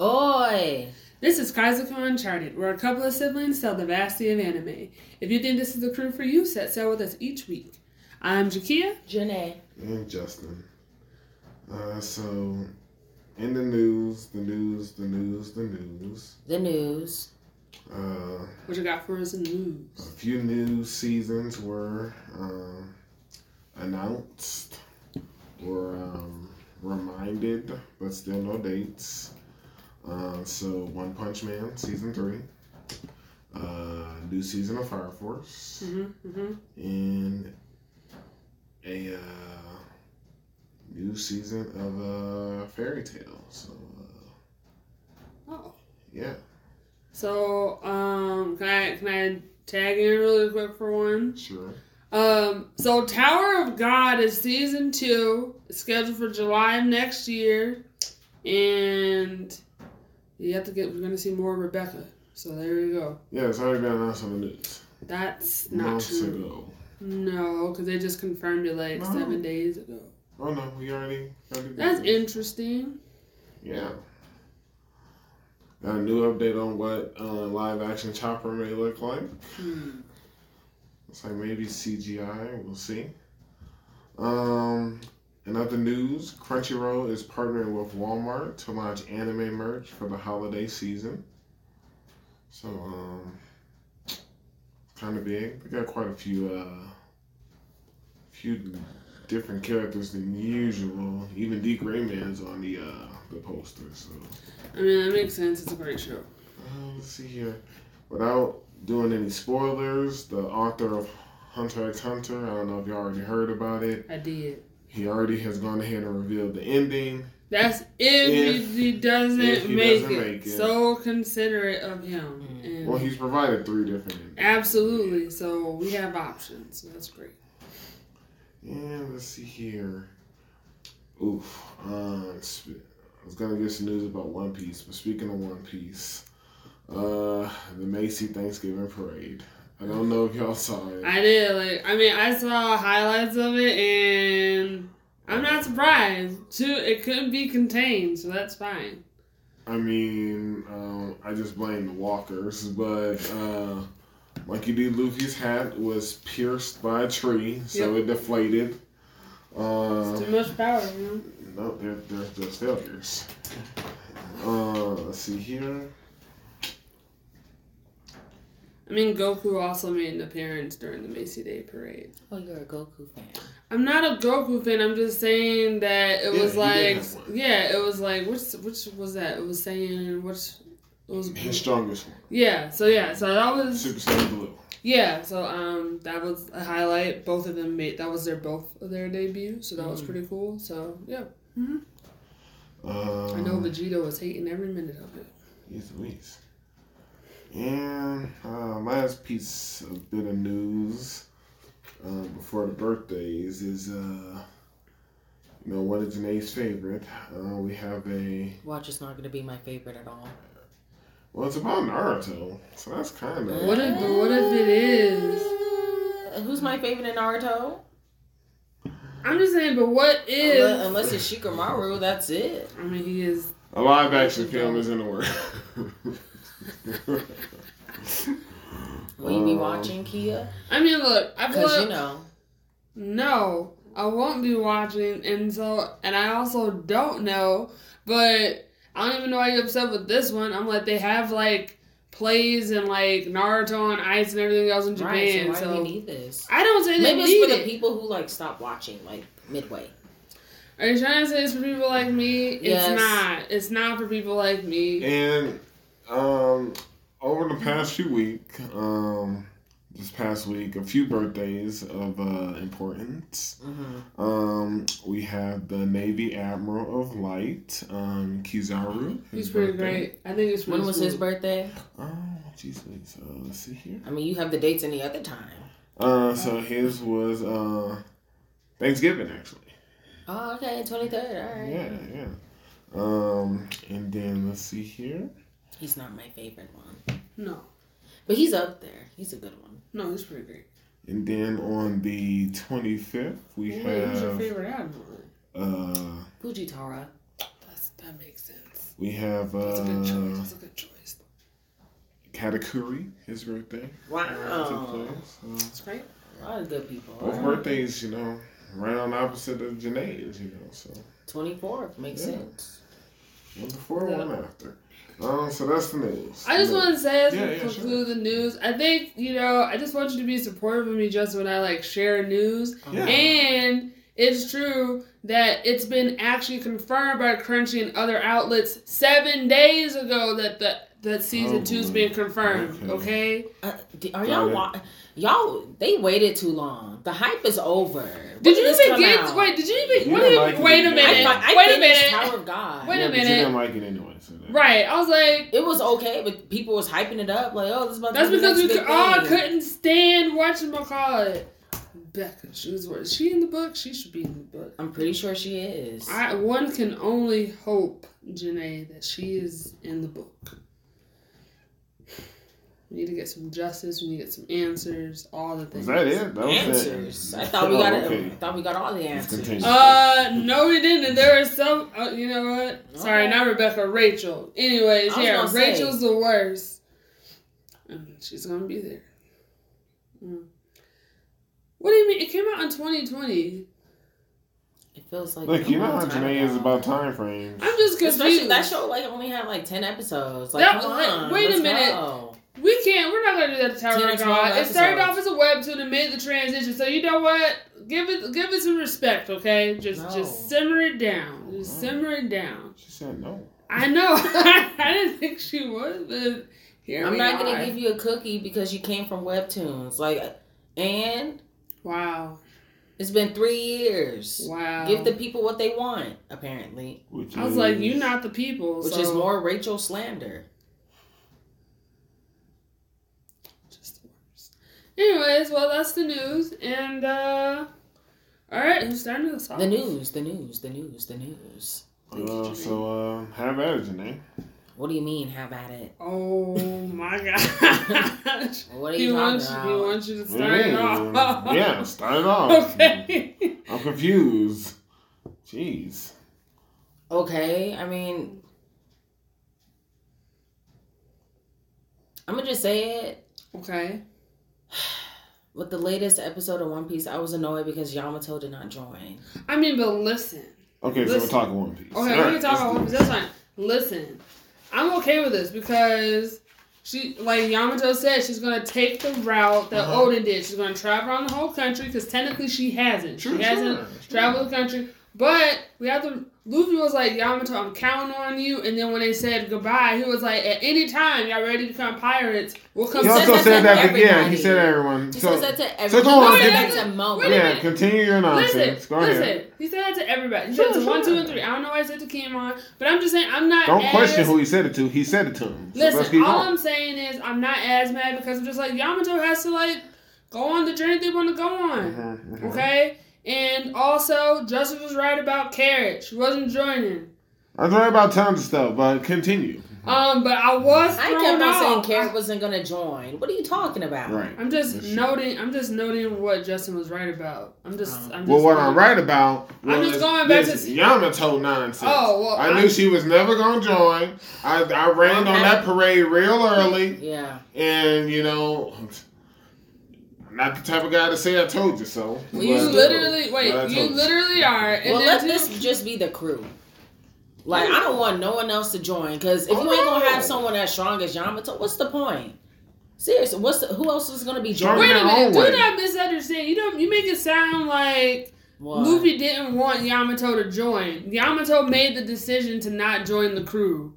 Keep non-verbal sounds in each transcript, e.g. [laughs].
Oi! This is Kaizoku Uncharted, where a couple of siblings tell the vastity of anime. If you think this is the crew for you, set sail with us each week. I'm Jakia. Janae. And Justin. Uh, so, in the news, the news, the news, the news. The news. Uh, What you got for us in the news? a few new seasons were um, announced, or um, reminded, but still no dates. Uh, so, One Punch Man season three, uh, new season of Fire Force, Mm-hmm, mm-hmm. and a uh, new season of uh, Fairy Tail. So, uh, Oh. yeah. So, um, can I can I tag in really quick for one? Sure. Um, so Tower of God is season two, it's scheduled for July of next year, and you have to get. We're gonna see more of Rebecca. So there you go. Yeah, it's already been announced on the news. That's not months true. ago. No, because they just confirmed it like No. seven days ago. Oh no, we already. already That's interesting. Yeah. Got a new update on what uh, live action Chopper may look like. Hmm. It's like maybe CGI. We'll see. Um, in other news, Crunchyroll is partnering with Walmart to launch anime merch for the holiday season. So, um, kind of big. They got quite a few, uh, few different characters than usual. Even D. Gray Man's on the uh, the poster. So, I mean, that makes sense. It's a great show. uh, let's see here. Without doing any spoilers, the author of Hunter x Hunter, I don't know if you already heard about it. I did. He already has gone ahead and revealed the ending. That's if, If- he, he doesn't, if he make, doesn't it. make it. So considerate of him. And Well, he's provided three different endings. absolutely. So we have options. That's great. And let's see here. Oof. Uh, I was gonna get some news about One Piece, but speaking of One Piece, uh, the Macy Thanksgiving Parade. I don't know if y'all saw it. I did. Like, I mean, I saw highlights of it, and I'm not surprised. Too, it couldn't be contained, so that's fine. I mean, um, I just blame the walkers, but uh, Monkey D. Luffy's hat was pierced by a tree, so Yep. it deflated. Uh, It's too much power, you know. no, they're, they're, they're failures. Uh, let's see here. I mean, Goku also made an appearance during the Macy Day Parade. Oh, you're a Goku fan. I'm not a Goku fan. I'm just saying that it Yeah, was like, yeah, it was like, which which was that? It was saying which it was. His strongest one, Yeah. So yeah. So that was Super Saiyan Blue. yeah. So um, that was a highlight. Both of them made that was their both of their debut. So that was Mm. pretty cool. So yeah. Um, I know Vegeta was hating every minute of it. He's Luis. And uh, last piece of bit of news uh, before the birthdays is, uh, you know, what is of Janae's favorite. Uh, we have a Watch is not going to be my favorite at all. well, it's about Naruto, so that's kind of What if, what if it is? Uh, Who's my favorite in Naruto? I'm just saying, but what if? Unless, unless it's Shikamaru, that's it. I mean, he is. a live action film is in the works. [laughs] [laughs] Will you be Um, watching Kia? I mean, look. I feel Because like, you know, No, I won't be watching, and so, and I also don't know, but I don't even know why you're upset with this one. I'm like, they have like plays and like Naruto and Ice and everything else in? Japan, So so, why do we need this? I don't say they Maybe need it's for the people who like stop watching like midway. Are you trying to say it's for people like me? It's not. It's not for people like me. and um, over the past few week, um, this past week, a few birthdays of uh, importance. Mm-hmm. Um, we have the Navy Admiral of Light, um, Kizaru. He's pretty birthday. great. I think it's pretty When was his birthday? Oh, jeez, please. Uh, let's see here. I mean, you have the dates any other time. Uh, so his was uh, Thanksgiving actually. Oh, okay, twenty third. All right. Yeah, yeah. Um, and then let's see here. He's not my favorite one, No, but he's up there. He's a good one. no, he's pretty great. And then on the twenty fifth, we Wait, who's your have favorite admiral? uh, Fujitora. That's, that makes sense. We have That's a good choice. uh, That's a good choice. Katakuri, his birthday. Wow. took place. So, That's great. A lot of good people. both birthdays, you know, right on opposite of Janae's, you know, so 24th makes Yeah. sense. one before, Yeah. one after. Um, so that's the news. I just want to say as Yeah, we yeah, conclude the news, I think you know I just want you to be supportive of me just when I like share news, Yeah. and it's true that it's been actually confirmed by Crunchy and other outlets seven days ago that the that season Oh, two's boy. been confirmed. Okay. Okay, Uh, are y'all wa- y'all? They waited too long. The hype is over. When did you this even get? out? Wait, did you even? You what didn't did you- like it, wait a did you? I, minute. I wait a minute. Tower of God. Wait a yeah, but minute. you didn't like it anyway. So that- Right, I was like, It was okay, but people was hyping it up like, "Oh, this is about that's because we next could, big all thing. couldn't stand watching McCall. Becca, she was. Is she in the book? She should be in the book. I'm pretty sure she is. I one can only hope, Janae, that she is in the book. We need to get some justice. We need to get some answers. All the Was things. that it? That was answers. It. I thought we Oh, got okay. it. I thought we got all the answers. Uh, no, we didn't. And there was some. Uh, you know what? Sorry, not Rebecca. Rachel. Anyways, yeah, gonna say. Rachel's the worst. And she's gonna be there. Mm. What do you mean? It came out in 2020. It feels like Look, you know long how Janae is about time frames. I'm just confused. Especially that show like only had like ten episodes. Like, That- come like, on, wait a let's minute. go. We can't. We're not gonna do that to Tower of 12 God. It started off as a webtoon and made the transition. So you know what? Give it, give it some respect, okay? Just, No. just simmer it down. Just Wow. simmer it down. She said no. I know. [laughs] I didn't think she would, but here we go. I'm we not are. gonna give you a cookie because you came from webtoons. Like, and Wow. it's been three years. Wow. Give the people what they want. Apparently, Which I was like, is- you not the people. which so- is more Rachel slander. Just the worst. Anyways, well, that's the news, and uh, all right, who's starting us off? The news, the news, the news, the news. Uh, so uh, have at it, Janae. What do you mean? Have at it. Oh my [laughs] gosh. What are He you talking wants, about? he wants you to start you it off. yeah, start it off. Okay. I'm confused. Jeez. Okay, I mean, I'm gonna just say it. Okay. With the latest episode of One Piece, I was annoyed because Yamato did not join. I mean, but listen. Okay, so we're talking One Piece. Okay, we All can right, talk about do One Piece. That's fine. Listen, I'm okay with this because she, like Yamato said, she's gonna take the route that Uh-huh. Oden did. She's gonna travel around the whole country because technically she hasn't. Sure, she hasn't sure, sure. traveled the country, but we have to. Luffy was like, Yamato, I'm counting on you. And then when they said goodbye, he was like, at any time y'all ready to become pirates, we'll come. He He also says said that that. to to- yeah, he said said everyone. He So, says that to so go on, He said get- that to Momo. wait yeah, continue your nonsense. Listen, go ahead. listen. He said that to everybody. He said it to one, two, and three. I don't know why I said to Kin'emon, but I'm just saying I'm not. Don't as, question who he said it to. He said it to him. So Listen, all going. I'm saying is I'm not as mad because I'm just like Yamato has to like go on the journey they want to go on. Mhm, mhm. Okay, and also Justin was right about Carrot. She wasn't joining. I was right about tons of stuff, but continue. Um, but I was I kept on saying off. Carrot wasn't gonna join. What are you talking about? Right. I'm just That's true. noting. I'm just noting what Justin was right about. I'm just. Oh. I'm just Well, what I'm right about was I'm just going back to- this Yamato nonsense. Oh, well, I I'm- knew she was never gonna join. I I rained on that parade real early, Yeah. and you know, I'm not the type of guy to say I told you so. Well, You But- uh, literally wait. You told you. literally are. And Well, let too- this just be the crew. Like, I don't want no one else to join because if Oh, you ain't gonna have oh. someone as strong as Yamato, what's the point? Seriously, what's the, who else is gonna be joining? Wait a their minute. own Do not misunderstand. You don't. You make it sound like What? Luffy didn't want Yamato to join. Yamato made the decision to not join the crew.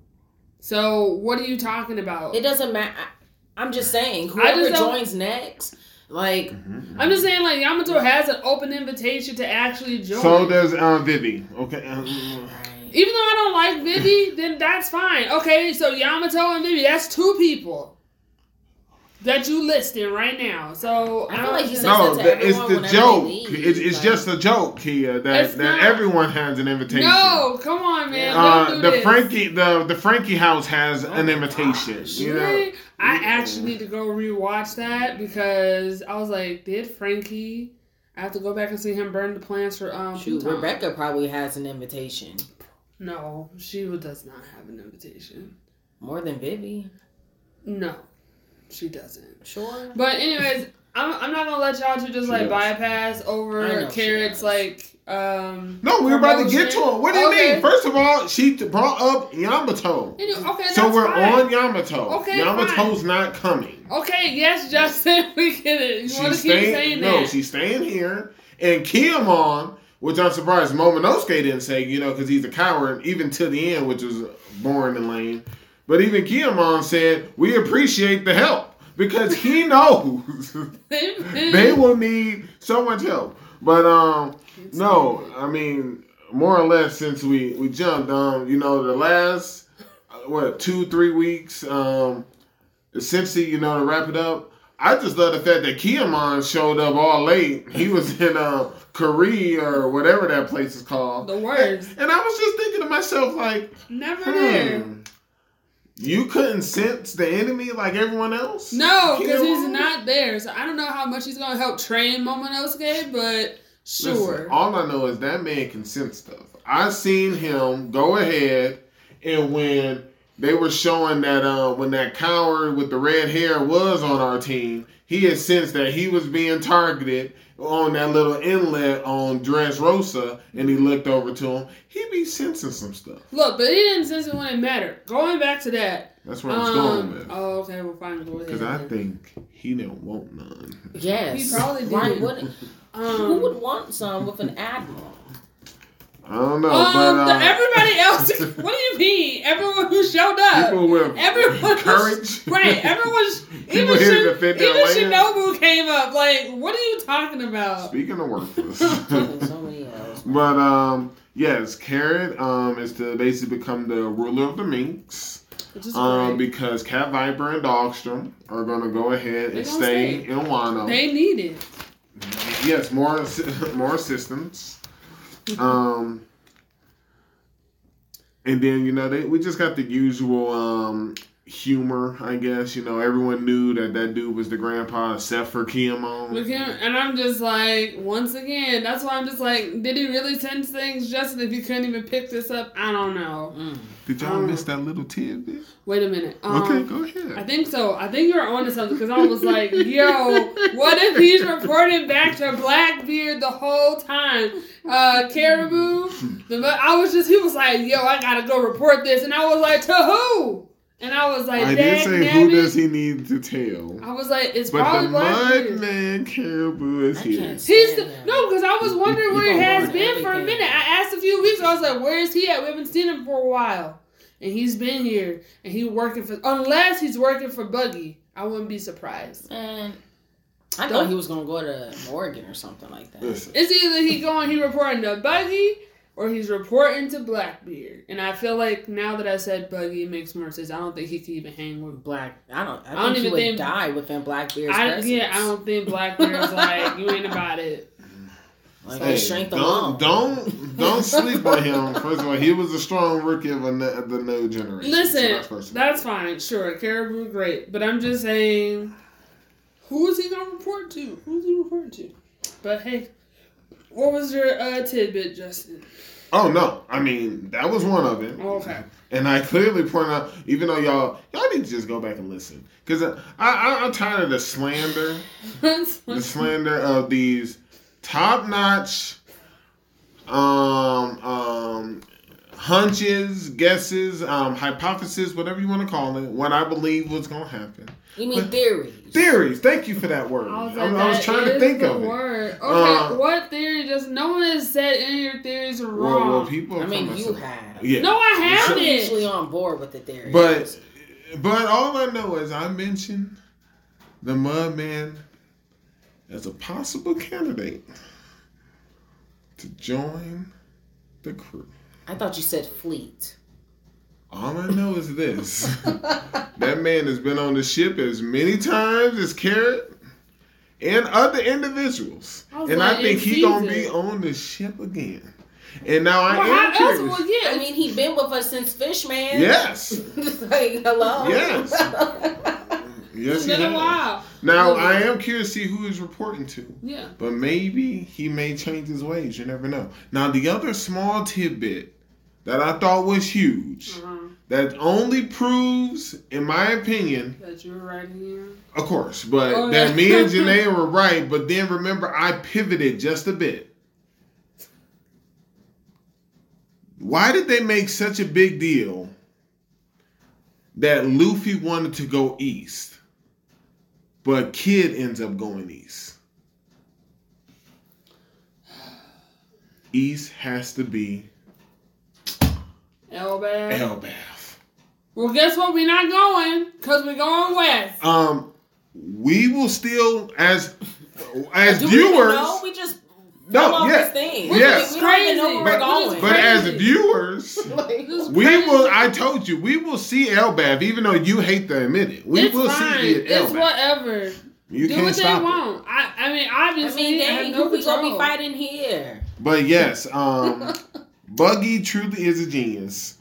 So what are you talking about? It doesn't matter. I'm just saying, I whoever just joins next, like, Mhm. I'm just saying, like Yamato has an open invitation to actually join. So does um, Vivi. Okay. um, Even though I don't like Vivi, [clears throat] then that's fine. Okay, so Yamato and Vivi, that's two people that you listed right now. So I feel don't like he just- says No, that to the, it's the joke. they leave, It's, it's like- just a joke here that, that not. everyone has an invitation. No, come on, man. Uh, don't do the this. Franky the the Franky house has Oh an invitation. gosh. You know. Really? I actually need to go rewatch that because I was like, did Franky? I have to go back and see him burn the plants for um. Shoot. Rebecca probably has an invitation. No, she does not have an invitation. More than Vivi. No, she doesn't. Sure. But anyways, I'm, I'm not gonna let y'all two just She like bypass over Carrot's like um. No, we're about to get to it. What do you Okay. mean? First of all, she brought up Yamato. Okay, So we're fine. on Yamato. Okay, Yamato's not coming. Okay, yes, Justin, [laughs] we get it. You want to keep staying. saying no, that? she's staying here. And Kin'emon, which I'm surprised Momonosuke didn't say, you know, because he's a coward, even to the end, which was boring and lame. But even Kin'emon said, "We appreciate the help because he [laughs] knows [laughs] they will need so much help." But um, no, I mean, more or less, since we we jumped, um, you know, the last uh, what two three weeks, um, essentially, you know, to wrap it up. I just love the fact that Kin'emon showed up all late. He was [laughs] in uh, Korea or whatever that place is called. the worst. And I was just thinking to myself, like, Never there. You couldn't sense the enemy like everyone else? No, because he's not there. So I don't know how much he's gonna help train Momonosuke, but Listen, sure. all I know is that man can sense stuff. I seen him go ahead, and when they were showing that uh, when that coward with the red hair was on our team, he had sensed that he was being targeted on that little inlet on Dressrosa, and he looked over to him. He be sensing some stuff. Look, but he didn't sense it when it mattered. Going back to that. That's where I was going Um, with. oh, okay, well, fine. Go ahead. Because I think he didn't want none. Yes. He probably Why wouldn't? Um, Who would want some with an admiral? I don't know, um, but the- uh, everybody else. [laughs] what do you mean? Everyone who showed up. people with Everyone courage, [laughs] Right, everyone's [laughs] People even, here Shin, defend their even land. Shinobu came up. Like, what are you talking about? Speaking of worthless. So many else. But um, yes, Carrot um is to basically become the ruler of the Minks. Um, because Cat Viper and Dogstorm are gonna go ahead They and stay stay. in Wano. they need it. yes, more more assistance. Um, and then you know they we just got the usual um humor, I guess. You know, everyone knew that that dude was the grandpa, except for Kin'emon. And I'm just like, once again, that's why I'm just like, did he really sense things, Justin? If he couldn't even pick this up, I don't know. Mm. Did y'all Um, miss that little tidbit? Wait a minute. Um, okay, go ahead. I think so. I think you're onto something because I was like, yo, what if he's reporting back to Blackbeard the whole time? Uh, Caribou? [laughs] The, I was just, he was like, yo, I gotta go report this. And I was like, to who? And I was like, I did "Dag say who nabbit." does he need to tell? I was like, it's But probably the mud man caribou is I here. He's the, him. no, because I was wondering where he has ruin been for a minute. I asked a few weeks. ago, I was like, "Where is he at? We haven't seen him for a while." And he's been here, and he working for unless he's working for Buggy. I wouldn't be surprised. And I thought he was gonna go to Oregon or something like that. Listen, It's either he going, he reporting to Buggy, or he's reporting to Blackbeard. And I feel like now that I said Buggy, it makes more sense. I don't think he could even hang with. Black, I don't. I, I don't think he even would think- die within Blackbeard's I, presence. yeah, I don't think Blackbeard's [laughs] like you ain't about it. Like hey, his strength don't alone. don't don't [laughs] sleep on him. First of all, he was a strong rookie of a, ne- of the new generation. Listen, that's first of all. that's fine, sure, Caribou, great, but I'm just saying, who is he gonna report to? Who's he reporting to? But hey, what was your uh, tidbit, Justin? Oh no, I mean that was one of it. Okay, And I clearly point out, even though y'all y'all need to just go back and listen, because I, I I'm tired of the slander, [laughs] the slander of these top notch, um um hunches, guesses, um hypothesis, whatever you want to call it. What I believe was gonna happen. You mean But- theories? Theories. Thank you for that word. I was, like, I was trying to think the of it. Okay, Uh, what theory does? No one has said any of your theories are Well, wrong. well, people. I mean, you about have. Yeah. no, I I'm haven't. usually on board with the theories. But but all I know is I mentioned the Mudman as a possible candidate to join the crew. I thought you said fleet. All I know is this: [laughs] that man has been on the ship as many times as Carrot and other individuals, I and like, I think he's gonna be on the ship again. And now I Well, am how else curious. will yeah? I mean, he's been with us since Fishman. Yes. [laughs] like, hello. Yes. [laughs] Yes, it's he been a while. Now Really? I am curious to see who he's reporting to. Yeah. But maybe he may change his ways. You never know. Now the other small tidbit that I thought was huge. Uh-huh. That only proves, in my opinion, That you were right here. of course, but Oh, that yeah. me and [laughs] Janae were right. But then remember, I pivoted just a bit. Why did they make such a big deal that Luffy wanted to go east, but Kid ends up going east? East has to be Elbaf. Elbath. Well, guess what? We're not going because we're going west. Um, we will still as as Do we viewers. know? We just No, fell off yeah. this thing. Which Yeah. is we don't even know where crazy. we're But- going. But as viewers, [laughs] Like, we crazy. will. I told you, we will see Elbaf, even though you hate to admit it. We it's will fine. see It's Elbaf. It's whatever. You Do can't what they stop it. want. I, I mean, I obviously, mean, I have dang, no who we gonna be fighting here? But yes, um, [laughs] Buggy truly is a genius.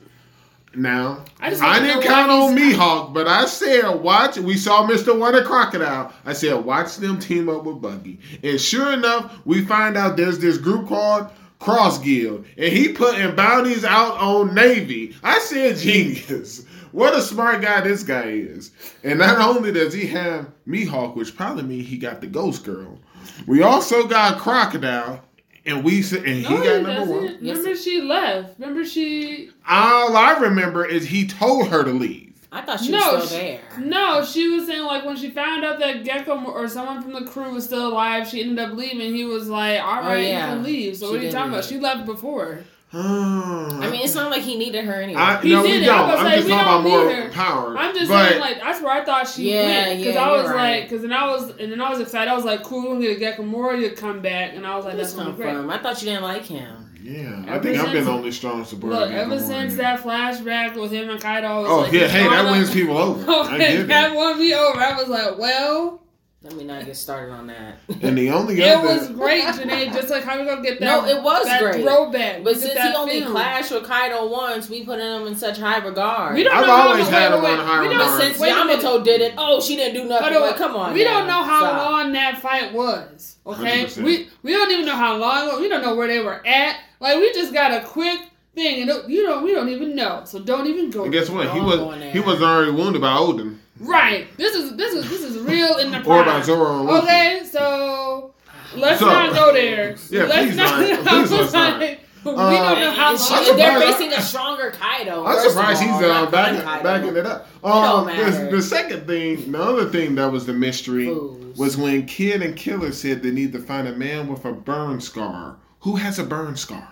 Now, I I, didn't count on Mihawk, but I said, watch. We saw Mr. Wonder Crocodile. I said, watch them team up with Buggy. And sure enough, we find out there's this group called Cross Guild, and he putting bounties out on Navy. I said, [laughs] genius. What a smart guy this guy is. And not only does he have Mihawk, which probably means he got the Ghost Girl, we also got Crocodile, and we s- and he No, got he number doesn't. one. Remember, she left. Remember, she. All I remember is he told her to leave. I thought she No, was still she- there. No, she was saying like when she found out that Gecko or someone from the crew was still alive, she ended up leaving. He was like, "All oh, right, Oh, yeah. you can leave." So She what are you did talking about? She left before. Oh, I mean, it's not like he needed her anyway. I, He no, did we it. don't. I was I'm like, just we talking about don't more need her. power. I'm just but, saying like that's where I thought she Yeah, went because yeah, I was you're like, because then I was and then I was excited. I was like, cool, we're gonna get Gamora to come back, and I was like, Where's that's this gonna come be great. from? I thought you didn't like him. yeah, I Ever think I've been since- the only strong supporter. Look, ever Gamora. since that flashback with him and Kaido, I was Oh like, yeah, hey, that trying wins people over. [laughs] I Okay, get that it. won me over. I was like, well, Let me not get started on that. And the only it other, was great, Janae. Just like how we gonna get that? No, it was that great. Throwback, But Get since he only film. clashed with Kaido once, we put him in such high regard. We don't I've know how always long- had him on high we don't- but regard. since Wait. Yamato did it, oh, she didn't do nothing. Hold on, Like, come on. We now. don't know how Stop. long that fight was. Okay, 100%. we we don't even know how long. We don't know where they were at. Like we just got a quick thing, and you don't. We don't even know. So don't even go. and guess what? He was go in there. he was already wounded by Oden Right. This is this is this is real in the or by prime. Zoro and Okay, so let's So- not go there. Yeah, let's please not. not. [laughs] Please let's not. we Uh, don't know how And long. They're facing a stronger Kaido. I'm first of surprised he's uh, not backing, backing it up. Um, the, the second thing, the other thing that was the mystery Fools. was when Kid and Killer said they need to find a man with a burn scar. Who has a burn scar?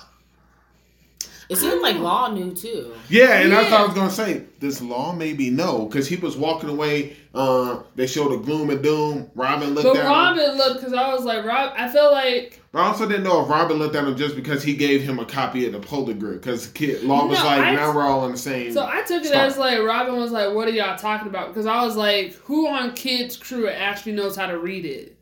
It seemed like Law knew too. Yeah, and that's what I was gonna say. This law maybe no, because he was walking away. Uh, they showed a gloom and doom. Robin looked But at him. Robin looked because I was like, Rob. I feel like But I also didn't know if Robin looked at him just because he gave him a copy of the poneglyph. Because Kid Law was No, like, I- now we're all in the same. So I took it Stop. as like Robin was like, "What are y'all talking about?" Because I was like, "Who on Kids Crew actually knows how to read it?"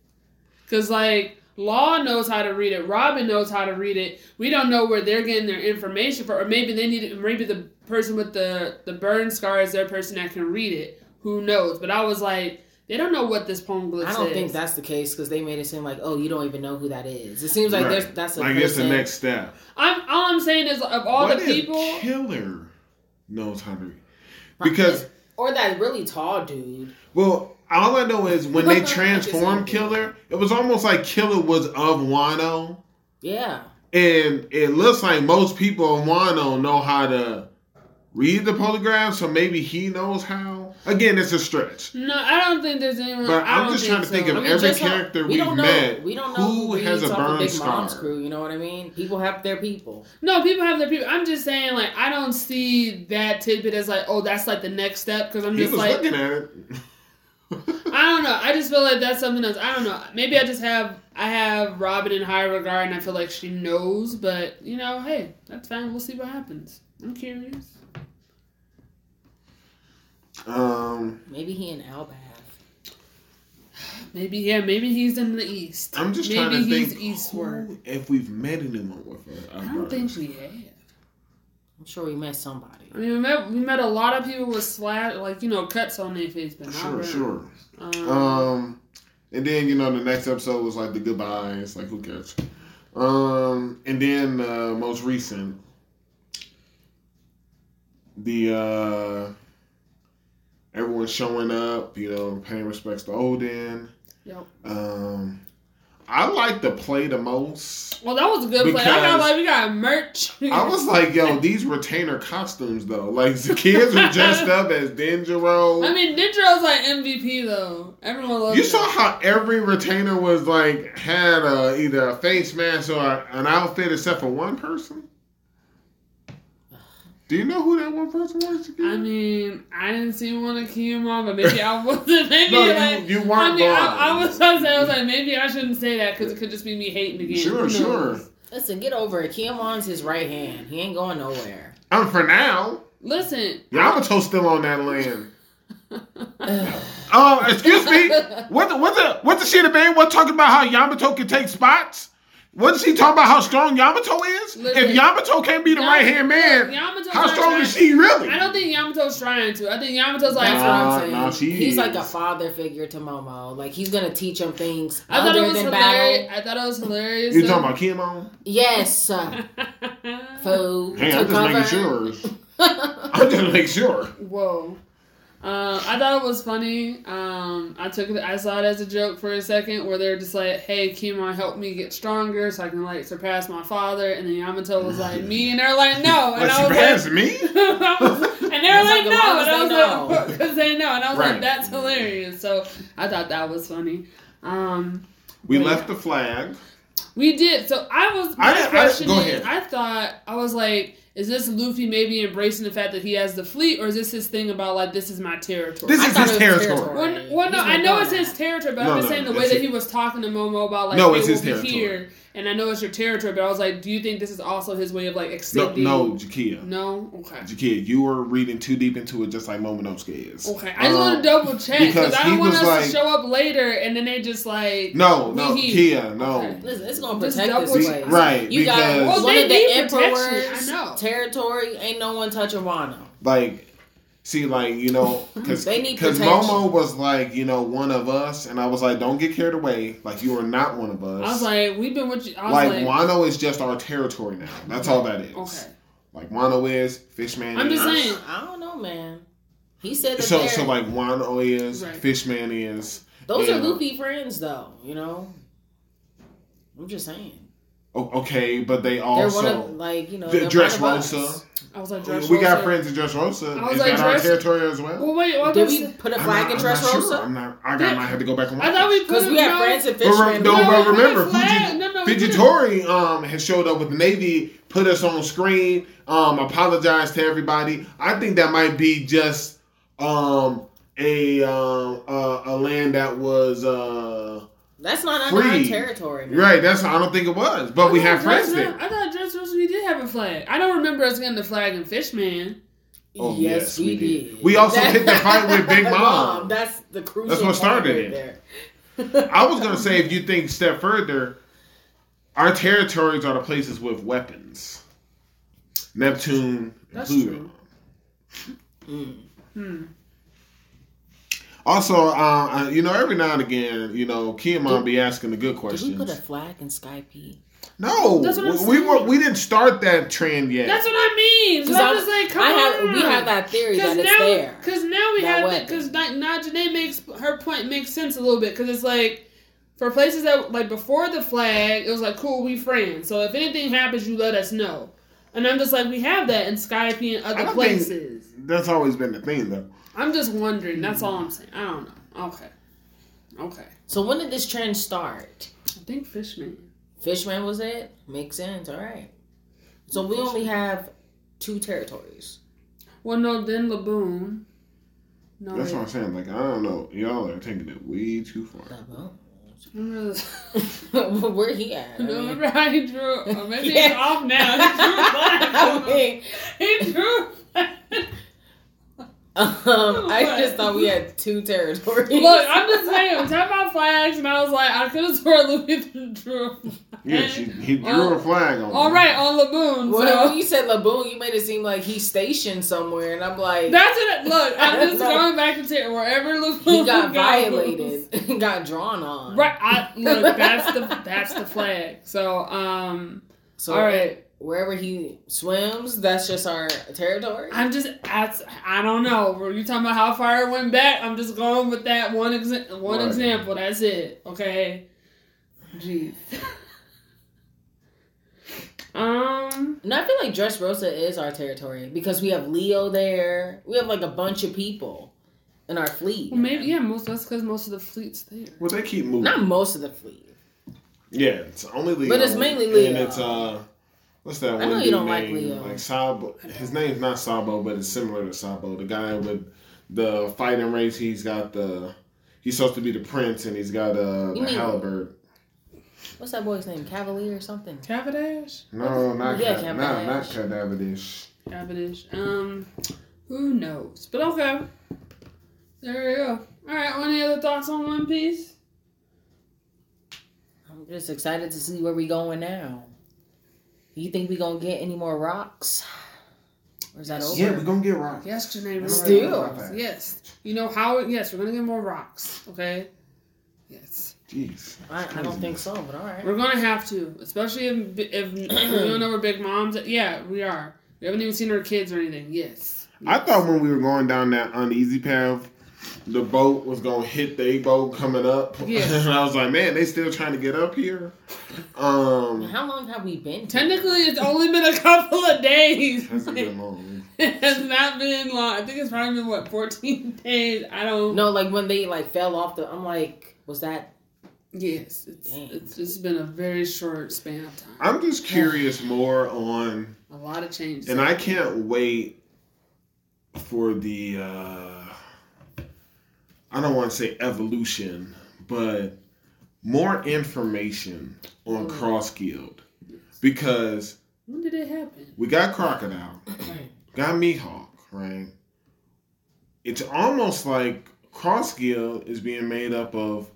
Because like Law knows how to read it, Robin knows how to read it. We don't know where they're getting their information from, or maybe they need. Maybe the person with the the burn scar is their person that can read it. Who knows? But I was like, they don't know what this poneglyph I don't is. think that's the case because they made it seem like, oh, you don't even know who that is. It seems like Right. there's that's a like person. it's the next step. I'm all I'm saying is of all What the people. Killer knows how to read? Because or that really tall dude. well, all I know is when they [laughs] I transformed can see it. Killer, it was almost like Killer was of Wano. Yeah. And it looks like most people in Wano know how to read the poneglyph, so maybe he knows how. Again, it's a stretch. No, I don't think there's anyone. But I I'm just trying to think so. of I mean, every just how- character we we've don't know. met We don't know who who, has a off burn Big scar. Mom's crew. You know what I mean? People have their people. No, people have their people. I'm just saying, like, I don't see that tidbit as like, oh, that's like the next step. Because I'm He just was like, looking at it. [laughs] I don't know. I just feel like that's something else. I don't know. Maybe I just have I have Robin in high regard, and I feel like she knows. But you know, hey, that's fine. We'll see what happens. I'm curious. um, Maybe he in Elbaf. Maybe yeah. Maybe he's in the east. I'm just maybe trying to he's think eastward. who- if we've met anyone with a, a I don't burn think we have. I'm sure we met somebody. I mean, we met we met a lot of people with slash like you know cuts on their face, but Sure, really. sure. Um, Um, and then you know the next episode was like the goodbyes, like who cares? Um, and then uh, most recent, the uh everyone showing up, you know, paying respects to Oden. Yep. Um, I like the play the most. Well, that was a good play. I got like we got merch. I was like, yo, [laughs] these retainer costumes though. Like the kids were dressed up as Denjiro. I mean, Ninja's like MVP though. Everyone loves. you saw how every retainer was like had a, either a face mask or an outfit except for one person. Do you know who that one person was? Shakira? I mean, I didn't see one of on, but maybe I wasn't. [laughs] Maybe no, like. you, you weren't I mean, I. I was about to say, I was like, maybe I shouldn't say that because it could just be me hating again. Sure, Who sure. knows? Listen, get over it. Kin'emon's his right hand. He ain't going nowhere. Um, for now, Listen. Yamato's still on that land. Oh, excuse me. [laughs] What the what the what the shit man was talking about how Yamato can take spots? Wasn't she talking about how strong Yamato is? Listen, if Yamato can't be the right hand man, Yamato's how strong is she really? I don't think Yamato's trying to. I think Yamato's like. What Nah, I'm saying. nah, she he's like a father figure to Momo. Like he's gonna teach him things I thought it was than hilarious. battle. I thought it was hilarious. You that- talking about Kin'emon? Yes, uh, [laughs] food. Hey, I'm just cover. making sure. [laughs] I'm just making sure. Whoa. Um, I thought it was funny. Um, I took it. I saw it as a joke for a second, where they're just like, "Hey, Kin'emon, help me get stronger, so I can like surpass my father." And then Yamato was like, "Me," and they're like, "No," and Like, I she was like, passed me? [laughs] And they were It's like, like, "No," and I was they like, "Because [laughs] they know," and I was Right. like, "That's hilarious." So I thought that was funny. Um, We left yeah. the flag. we did. So I was. My didn't- I- go is, ahead. I thought I was like, is this Luffy maybe embracing the fact that he has the fleet, or is this his thing about like this is my territory? This I is his it was territory. well, well, no, I know it's his territory, but No, I'm just no, saying the way that he was talking to Momo about like, No, hey, it's his we'll be territory. here, and I know it's your territory, but I was like, do you think this is also his way of like accepting? No, extending? no, Jakia. no, okay. Jakia, you were reading too deep into it, just like Momonosuke is. Okay, I just Um, want to double check because because I don't want us like- to show up later and then they just like No, no, here. Kia, no. Okay. Listen, it's gonna Just protect this double check. Right, You got because- Well, one they of the need protection, emperor's I know. territory. Ain't no one touching Wano. like see like you know because [laughs] They need because momo was like you know one of us and i was like don't get carried away like you are not one of us I was like, we've been with you. I was like, like, wano is just our territory now that's all that is okay. like wano is fishman I'm is just saying. I don't know, man. He said that so they're- so like wano is Right. fishman is those yeah. are Luffy uh, friends, though. You know. I'm just saying. O- okay but they They're also one of like you know. the dress part of us. rosa I was like, we Dress got friends in Dressrosa I was is like, that our territory as well Well, wait, what Did we it? put a I'm flag not- in Dress not sure. Rosa? I'm not. I got Did- might have to go back and watch. I thought we put it. Because we have no, friends and But, re- no, No, but we put a remember, flag. Fuji, No, no, we put um, has showed up with the Navy, put us on screen, um, apologized to everybody. I think that might be just um, a um, uh, a land that was uh, That's not under our territory, man. right. That's I don't think it was, but we I have thought friends there. Rosa- I thought Dressrosa we did have a flag. I don't remember us getting the flag in Fishman. Oh, yes, yes, we, we did. did. We also hit the fight with Big [laughs] Mom. That's the crucial. That's what part started right it. there. I was gonna say if you think step further, our territories are the places with weapons. Neptune, and That's Pluto. true. Mm. Hmm. Also, uh, uh, you know, every now and again, you know, Kin'emon Did- be asking the good questions. Did we put a flag in Skypiea? no, That's what I'm we were we didn't start that trend yet. That's what I mean. So Because I'm just like, come I have on. we have that theory that it's now, there. Because now we That have weapon. because now Janae makes her point makes sense a little bit because it's like for places that like before the flag, it was like cool, we friends. So if anything happens, you let us know. And I'm just like, we have that in Skypiea and I other don't places. That's always been the thing, though. I'm just wondering. That's all I'm saying. I don't know. Okay. Okay. So when did this trend start? I think Fishman. Fishman was it? Makes sense. All right. So we only have two territories. Well, no, then Laboon. No, That's wait. what I'm saying. Like, I don't know. Y'all are taking it way too far. Remember [laughs] Where he at? I mean, Remember how he drew? Or maybe he's [laughs] off now. He drew [laughs] a I flag. mean, He drew. Um, I just thought we had two territories. Look, I'm just saying. I'm talking about flags, and I was like, I could have [laughs] sworn Louis drew. a Yeah, flag. she, he drew a flag on. All her. right, on Laboon. Well, when you said Laboon, you made it seem like he's stationed somewhere, and I'm like, that's it. Look, [laughs] I'm just No. going back to ter- wherever Laboon he got [laughs] goes. violated, got drawn on. Right. I, look, that's the that's the flag. So um. So all right. Wherever he swims, that's just our territory. I'm just that's I don't know. Were you talking about how far it went back? I'm just going with that one exa- one Right. example. That's it. Okay. Jeez. [laughs] um. And I feel like Dressrosa is our territory because we have Leo there. We have like a bunch of people in our fleet. Well, maybe yeah. Most that's because most of the fleet's there. Well, they keep moving. Not most of the fleet. Yeah, it's only Leo. But it's mainly Leo. And it's uh, what's that I one know you dude don't like Leo. Like Sabo. His name's not Sabo, but it's similar to Sabo. The guy with the fighting race. He's got the. He's supposed to be the prince, and he's got a, You the mean- halberd. What's that boy's name? Cavalier or something? Cavendish. No, not Yeah, Ca- not not Cavendish. Cadaverdish. Cavendish. Um. Who knows? But okay. There you go. All right. Any other thoughts on One Piece? I'm just excited to see where we going now. You think we gonna get any more rocks? Or is that over? Yeah, we're gonna get rocks. Yes, Janae. we're Still. gonna get rocks. Yes. You know how? Yes, we're gonna get more rocks. Okay. Yes. Jeez. I, I don't think so, but all right. We're gonna have to, especially if if [clears throat] we don't know we're Big Mom's. Yeah, we are. We haven't even seen her kids or anything. Yes. I thought when we were going down that uneasy path, the boat was gonna hit the boat coming up. Yeah. [laughs] and I was like, man, they still trying to get up here. Um, How long have we been? here? Technically, it's only been a couple of days. hasn't been long. [laughs] it has not been long. I think it's probably been what 14 days. I don't. No, like when they like fell off the. I'm like, was that? Yes, it's, it's it's been a very short span of time. I'm just curious more on, A lot of changes. and I can't wait for the. uh I don't want to say evolution, but more information on Mm. Cross Guild because when did it happen? we got Crocodile. [clears throat] got Mihawk, right? It's almost like Cross Guild is being made up of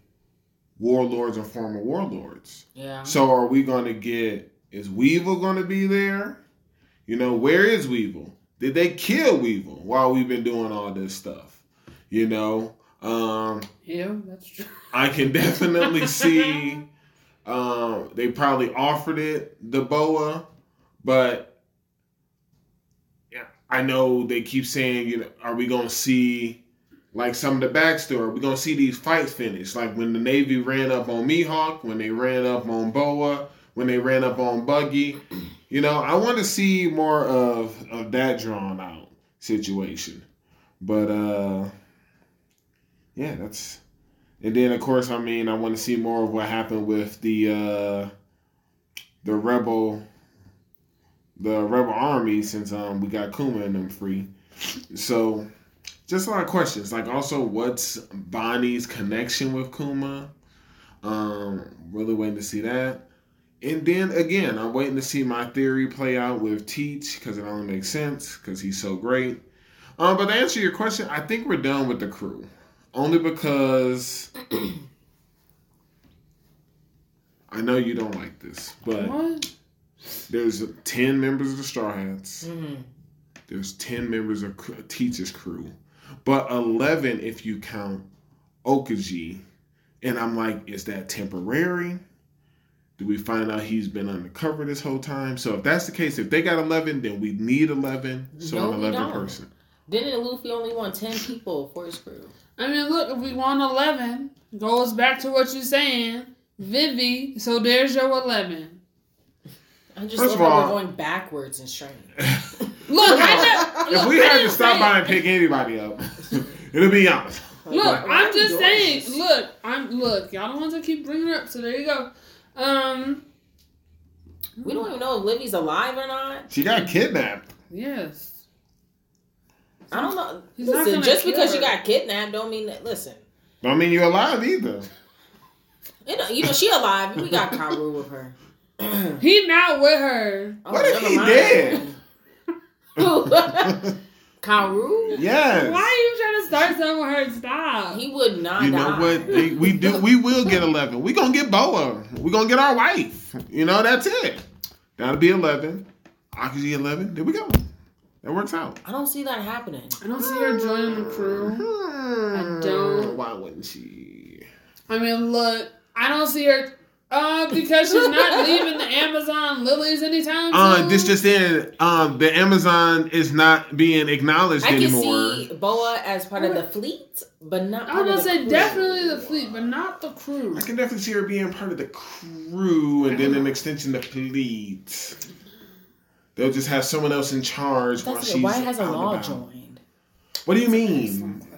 warlords and former warlords. Yeah. So are we going to get? Is Weevil going to be there? You know, where is Weevil? Did they kill Weevil while we've been doing all this stuff? You know, um, Yeah, that's true. I can definitely [laughs] see um, they probably offered it the boa, but yeah, I know they keep saying, you know, are we gonna see like some of the backstory? Are we gonna see these fights finish? Like when the Navy ran up on Mihawk, when they ran up on Boa, when they ran up on Buggy. You know, I want to see more of of that drawn out situation. But uh yeah, that's and then of course, I mean, I want to see more of what happened with the uh the rebel the rebel army since um we got Kuma and them free. So just a lot of questions. Like also what's Bonnie's connection with Kuma? Um really waiting to see that. And then again, I'm waiting to see my theory play out with Teach because it only makes sense because he's so great. Um, but to answer your question, I think we're done with the crew. Only because [clears throat] I know you don't like this, but What? there's 10 members of the Straw Hats. hmm There's 10 members of Teach's crew. But 11 if you count Okaji. And I'm like, is that temporary? Do we find out he's been undercover this whole time? So if that's the case, if they got 11, then we need 11. So No, an we 11 don't. person. Didn't Luffy only want ten people for his crew? I mean, look, if we want 11, goes back to what you're saying. Vivi, so there's your 11. I just First love of how all- we're going backwards in strength. [laughs] Look, I if we I had to stop by and pick anybody up, it'll be honest. Look, Why- why I'm just saying. this? Look, I'm look. Y'all the ones that keep bringing it up. So there you go. Um. We don't even know if Vivi's alive or not. She got kidnapped. Yes. I don't know. He's listen, gonna just because her. you got kidnapped don't mean that. Listen, Don't mean you're alive either. you know, you know she alive. We got Karu with her. [clears throat] He not with her. Oh, What if oh, he mind. dead? Who? [laughs] Karu? yes. Why are you trying to start something with her? Stop. He would not You know die. what? We do. We will get eleven. We gonna get Boa. We gonna get our wife. You know that's it. That'll be eleven. Akaji eleven. There we go. That works out. I don't see that happening. I don't see her joining the crew. I don't. Why wouldn't she? I mean, look. I don't see her. Uh, because she's not [laughs] leaving the Amazon lilies anytime soon. Uh, this just in, um, the Amazon is not being acknowledged I can anymore. see Boa as part of the fleet, but not. I Part was gonna say crew. definitely the fleet, but not the crew. I can definitely see her being part of the crew and then an extension of the fleet. They'll just have someone else in charge while That's she's why has a out and law joined? What do you mean? [laughs]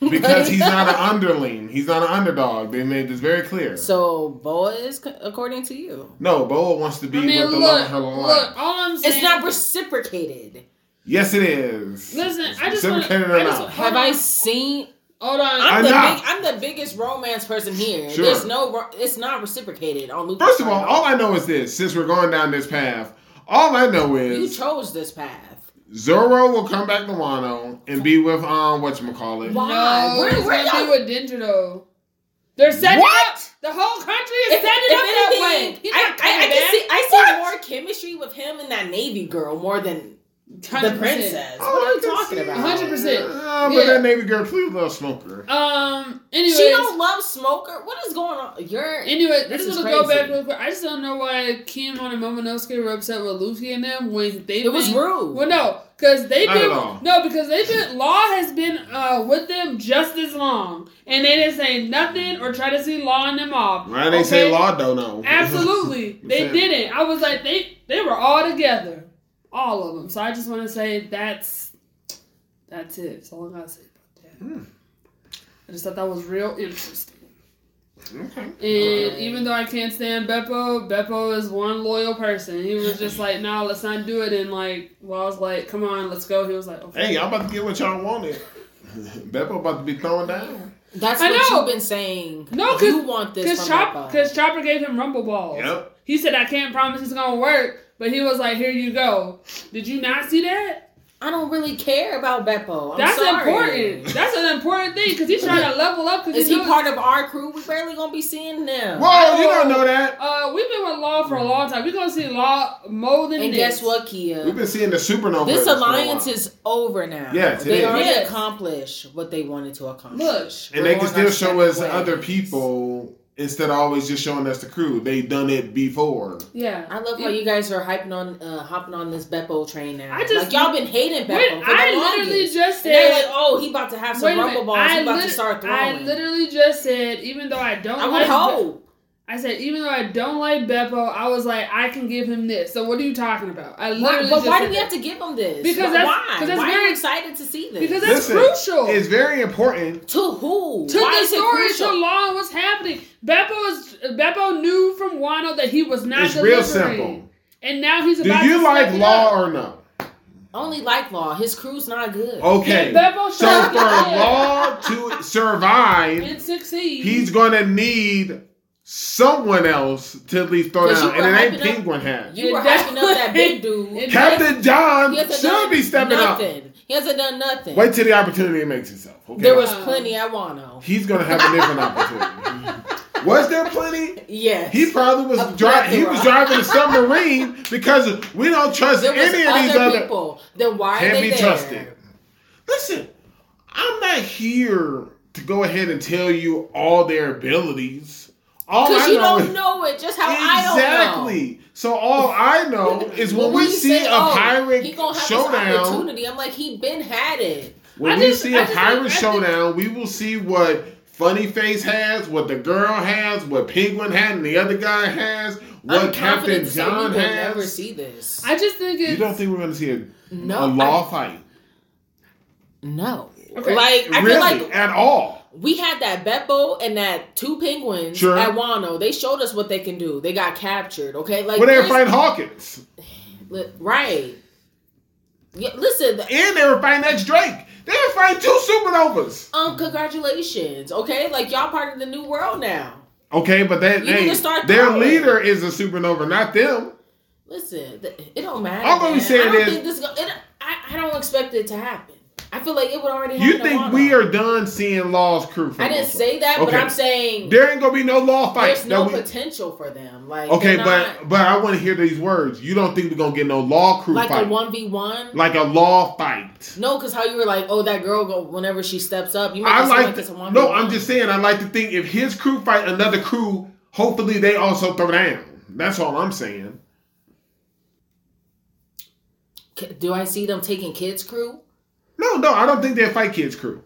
Because he's not an underling. He's not an underdog. They made this very clear. So Boa is according to you. no, Boa wants to be I mean, with the love look, of her look. life. All I'm saying. It's not reciprocated. Yes, it is. Listen, I just wanna- Reciprocated or I just- not. Have I seen? Hold on. I'm I'm the not. big, I'm the biggest romance person here. Sure. There's no. It's not reciprocated on Lucas. First of all, all I know is this: since we're going down this path, all I know is you chose this path. Zoro will come back to Wano and be with um whatchamacallit. Why? No, Where- he's where gonna y'all- be with Dendro. They're setting What? up. The whole country is If, setting if up that way. I, I, I can see. I see What? more chemistry with him and that Navy girl more than the 100%. princess. Oh, what are I you talking see. about? 100%. Uh, but Yeah. that Navy girl, please love Smoker. Um. Anyways, She don't love Smoker. What is going on? You're Anyway, I This just is want to go back real quick. I just don't know why Kin'emon and Momonosuke were upset with Luffy and them when they. It was rude. Well, no, because they've Not been at all. no, because they've been Law has been uh with them just as long, and they didn't say nothing or try to see Law and them off. Right? They okay? say law don't know. [laughs] Absolutely, they didn't. I was like, they they were all together, all of them. So I just want to say that's that's it. That's all I gotta say about that. Hmm. I just thought that was real interesting. Okay. And Alright. even though I can't stand Bepo, Bepo is one loyal person. He was just like, "No, let's not do it." And like, well, I was like, "Come on, let's go." He was like, "Okay." Hey, y'all about to get what y'all wanted. [laughs] Bepo about to be throwing down. That's I what know. you've been saying. No, 'cause- you want this Because Chop, because Chopper gave him rumble balls. Yep. He said, "I can't promise it's gonna work," but he was like, "Here you go." Did you not see that? I don't really care about Bepo. I'm That's sorry. important. That's an important thing because he's trying to level up. Because Is he part of our crew? We barely gonna be seeing them. Whoa, you don't know that. Uh, we've been with Law for a long time. We're gonna see Law more than And this. guess what, Kia? We've been seeing the supernova. This alliance is over now. Yes, it they is. already Yes. accomplished what they wanted to accomplish. Look, and We're they can still show separate us other people instead of always just showing us the crew. They done it before. yeah. I love how you guys are hyping on, uh, hopping on this Bepo train now. I just- like y'all been hating Bepo Wait, for the I longest. literally just and they're said. like, oh, he about to have some rumble minute. balls. I, He about lit- to start throwing. I literally just said, even though I don't I would like, Be- hope. I said even though I don't like Bepo, I was like, I can give him this. So what are you talking about? I Why, literally but just why said do we that. have to give him this? Because Why? that's- why? that's why are very- you excited to see this? Because that's Listen, crucial. It's very important. to who? to why the is story crucial? to Law what's happening. Bepo is Bepo knew from Wano that he was not It's delivering. real simple. And now he's Do about you to like law up. or no? Only like law. His crew's not good. Okay. Yeah, Bepo so for law to survive, [laughs] and succeed. he's gonna need someone else to at least throw down. you And it ain't hyping up- Penguin hat. You were It hyping up that big dude. Captain John should be stepping up. nothing. He hasn't done nothing. Wait till the opportunity makes itself. Okay. there was Wow. plenty I want to. He's gonna have a different opportunity. [laughs] Was there plenty? Yes. He probably was driving. He was driving a submarine because we don't trust there any of these other other. people. Then why are Can't they be there? trusted. Listen, I'm not here to go ahead and tell you all their abilities. All Because I you know don't is know it, just how I don't know. exactly. So all I know [laughs] is when But we see say, a oh, pirate he gonna have this showdown. opportunity. I'm like, he been had it. When I we just- see I a pirate think- I think- showdown, we will see what Funny Face has, what the girl has, what Penguin had, and the other guy has, what I'm Captain confident to say John we will never see this. I just think it's You don't think we're going to see a, no, a law I- fight? no. Okay. Like I really? feel like at all? We had that Bepo and that two penguins Sure. at Wano. They showed us what they can do. They got captured. Okay, like when they were fighting Hawkins. right. Yeah, listen. And they were fighting X Drake. They were fighting two supernovas. Um, congratulations. Okay, like y'all part of the new world now. Okay, but that You need hey, start their throwing. leader is a supernova, not them. Listen, it don't matter. All I'm saying I don't is- think this. It, I, I don't expect it to happen. I feel like it would already. You think we are done seeing Law's crew? I didn't say that, but I'm saying There ain't gonna be no law fight. there's no we- potential for them. Like okay, but not- but I want to hear these words. You don't think we're gonna get no law crew like fight? a one v one. like a law fight. No, because how you were like, oh, that girl go whenever she steps up. You I like like to, one no. I'm just saying. I like to think if his crew fight another crew hopefully they also throw down. That's all I'm saying. Do I see them taking kids crew? No, no, I don't think they're fight kids crew.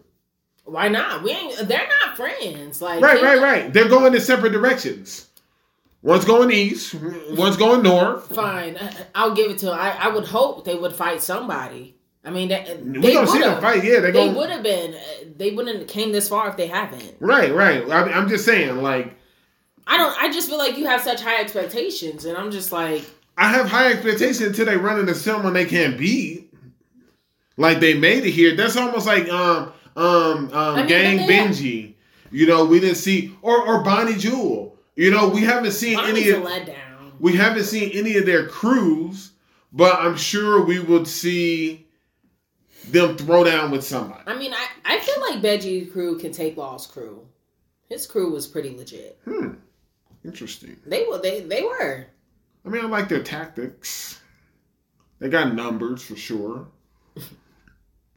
Why not? We ain't. They're not friends. Like Right, right, right. They're going in separate directions. One's going east, one's going north. Fine, I'll give it to. 'em. I I would hope they would fight somebody. I mean, that, We they gonna see them fight. Yeah, they're They would have been. uh, They wouldn't have came this far if they haven't. Right, right. I, I'm just saying, like, I don't. I just feel like you have such high expectations, and I'm just like, I have high expectations until they run into someone they can't beat. Like they made it here. That's almost like um um um mean, Gang but they have- Benji. You know, we didn't see or or Bonney Jewel. You know, we haven't seen any Bonney's a of letdown. we haven't seen any of their crews, but I'm sure we would see them throw down with somebody. I mean, I I feel like Benji's crew can take Law's crew. His crew was pretty legit. Hmm. Interesting. They were. They they were. I mean, I like their tactics. They got numbers for sure. [laughs]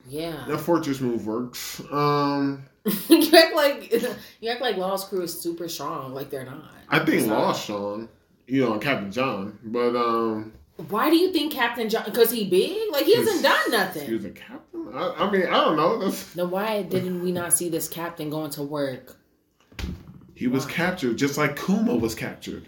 Yeah. That fortress move works. Um, [laughs] you act like you act like Law's crew is super strong. Like they're not. I think not. Lost Sean, you know, Captain John, but um, Why do you think Captain John? Because he big? Like he hasn't done nothing. he was a captain. I, I mean, I don't know. That's, Then why didn't we not see this captain going to work? he was captured just like Kuma was captured.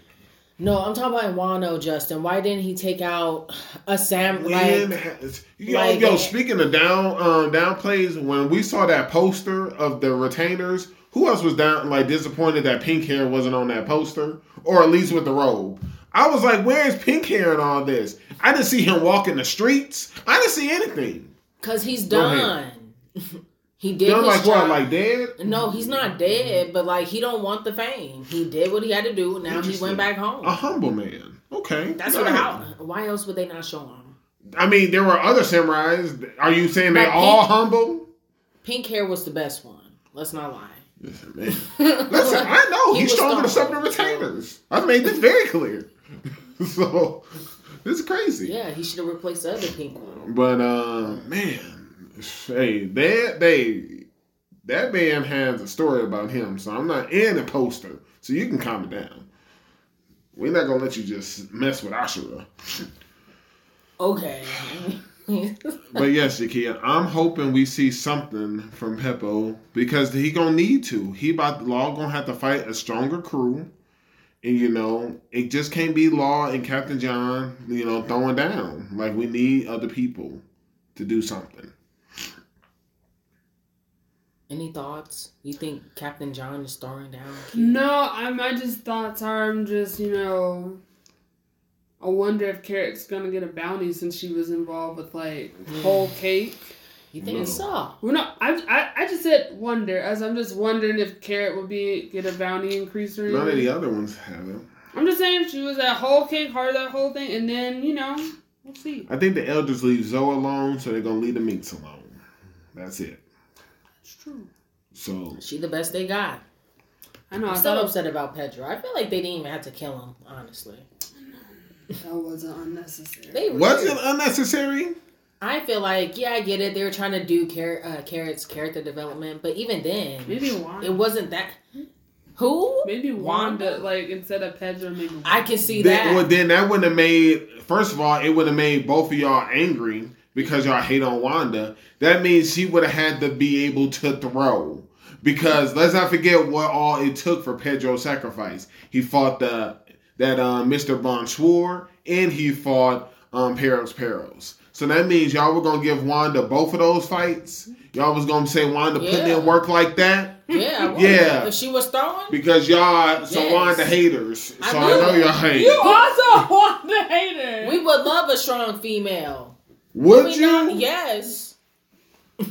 No, I'm talking about Wano, Justin. Why didn't he take out a Sam? When Like, yo, like yo, speaking of down um down plays, when we saw that poster of the retainers, who else was down like disappointed that pink hair wasn't on that poster, or at least with the robe? I was like, where's pink hair in all this? I didn't see him walking the streets. I didn't see anything. cause he's done. [laughs] he did his like what? Like dead? no, he's not dead, but like he don't want the fame. He did what he had to do. Now he went back home. A humble man. Okay. That's what. How, why else would they not show him? I mean, there were other samurais. Are you saying they all humble? Pink hair was the best one. Let's not lie. Listen, man. Listen, I [laughs] know He he's stronger than some of the retainers. I've made this very clear. [laughs] so this is crazy. Yeah, he should have replaced the other pink one. But uh, man, hey, that they that man has a story about him. So I'm not in a poster. So you can calm it down. We're not gonna let you just mess with Ashura. Okay. [laughs] But yes, Jakia, I'm hoping we see something from Bepo because he gonna need to. He about Law gonna have to fight a stronger crew, and you know it just can't be Law and Captain John, you know, throwing down. Like we need other people to do something. Any thoughts? You think Captain John is throwing down? No, I my just thoughts are I'm just you know. I wonder if Carrot's gonna get a bounty since she was involved with like whole cake. You think No. so? Well, no, I, I I just said wonder as I'm just wondering if Carrot would be get a bounty increase or None of anything. the other ones have it. I'm just saying if she was at whole cake, part of that whole thing, and then you know we'll see. I think the elders leave Zou alone, so they're gonna leave the minks alone. That's it. It's true. So She the best they got. I know. I I'm still thought upset about Pedro. I feel like they didn't even have to kill him, honestly. that wasn't unnecessary. They was it unnecessary? I feel like yeah, I get it. They were trying to do Car- uh, Carrot's character development, but even then, Maybe Wanda. it wasn't that. Who? Maybe Wanda, Wanda? like instead of Pedro, maybe. Wanda. I can see Then, that. well, then that wouldn't have made. First of all, it would have made both of y'all angry because y'all hate on Wanda. That means she would have had to be able to throw. Because let's not forget what all it took for Pedro's sacrifice. He fought the that um, Mr. Bonsoir and he fought um, Perospero. So that means y'all were gonna give Wanda both of those fights. Y'all was gonna say Wanda putting Yeah. in work like that yeah, Yeah. If she was throwing, because y'all so Yes. Wanda haters. I So I, know know that. y'all hate. You also Wanda hater. we would love a strong female. Would we you? not? Yes.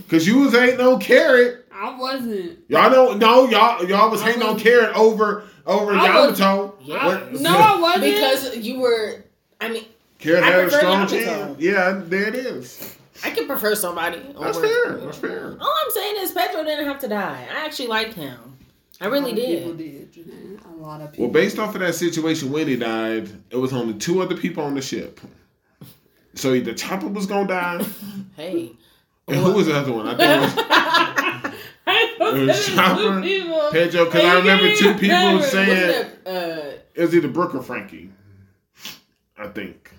Cause you was hating on Carrot. I wasn't. Y'all don't know y'all y'all was I hating on was- Carrot over over I was- Yamato. Yeah. No, I wasn't. Because you were. I mean, Carrot I had a strong Yamato. chin. Yeah, there it is. I can prefer somebody. That's over- fair. That's fair. All I'm saying is Pedro didn't have to die. I actually liked him. I really a lot of People did. did. Jenae. A lot of people. Well, based off of that situation when he died, it was only two other people on the ship. So either Chopper was gonna die, [laughs] Hey. and who was the other one? I think it was [laughs] It was Chopper. Pedro. Because Hey, I remember two people remember. saying it, uh, It was either Brook or Franky. I think.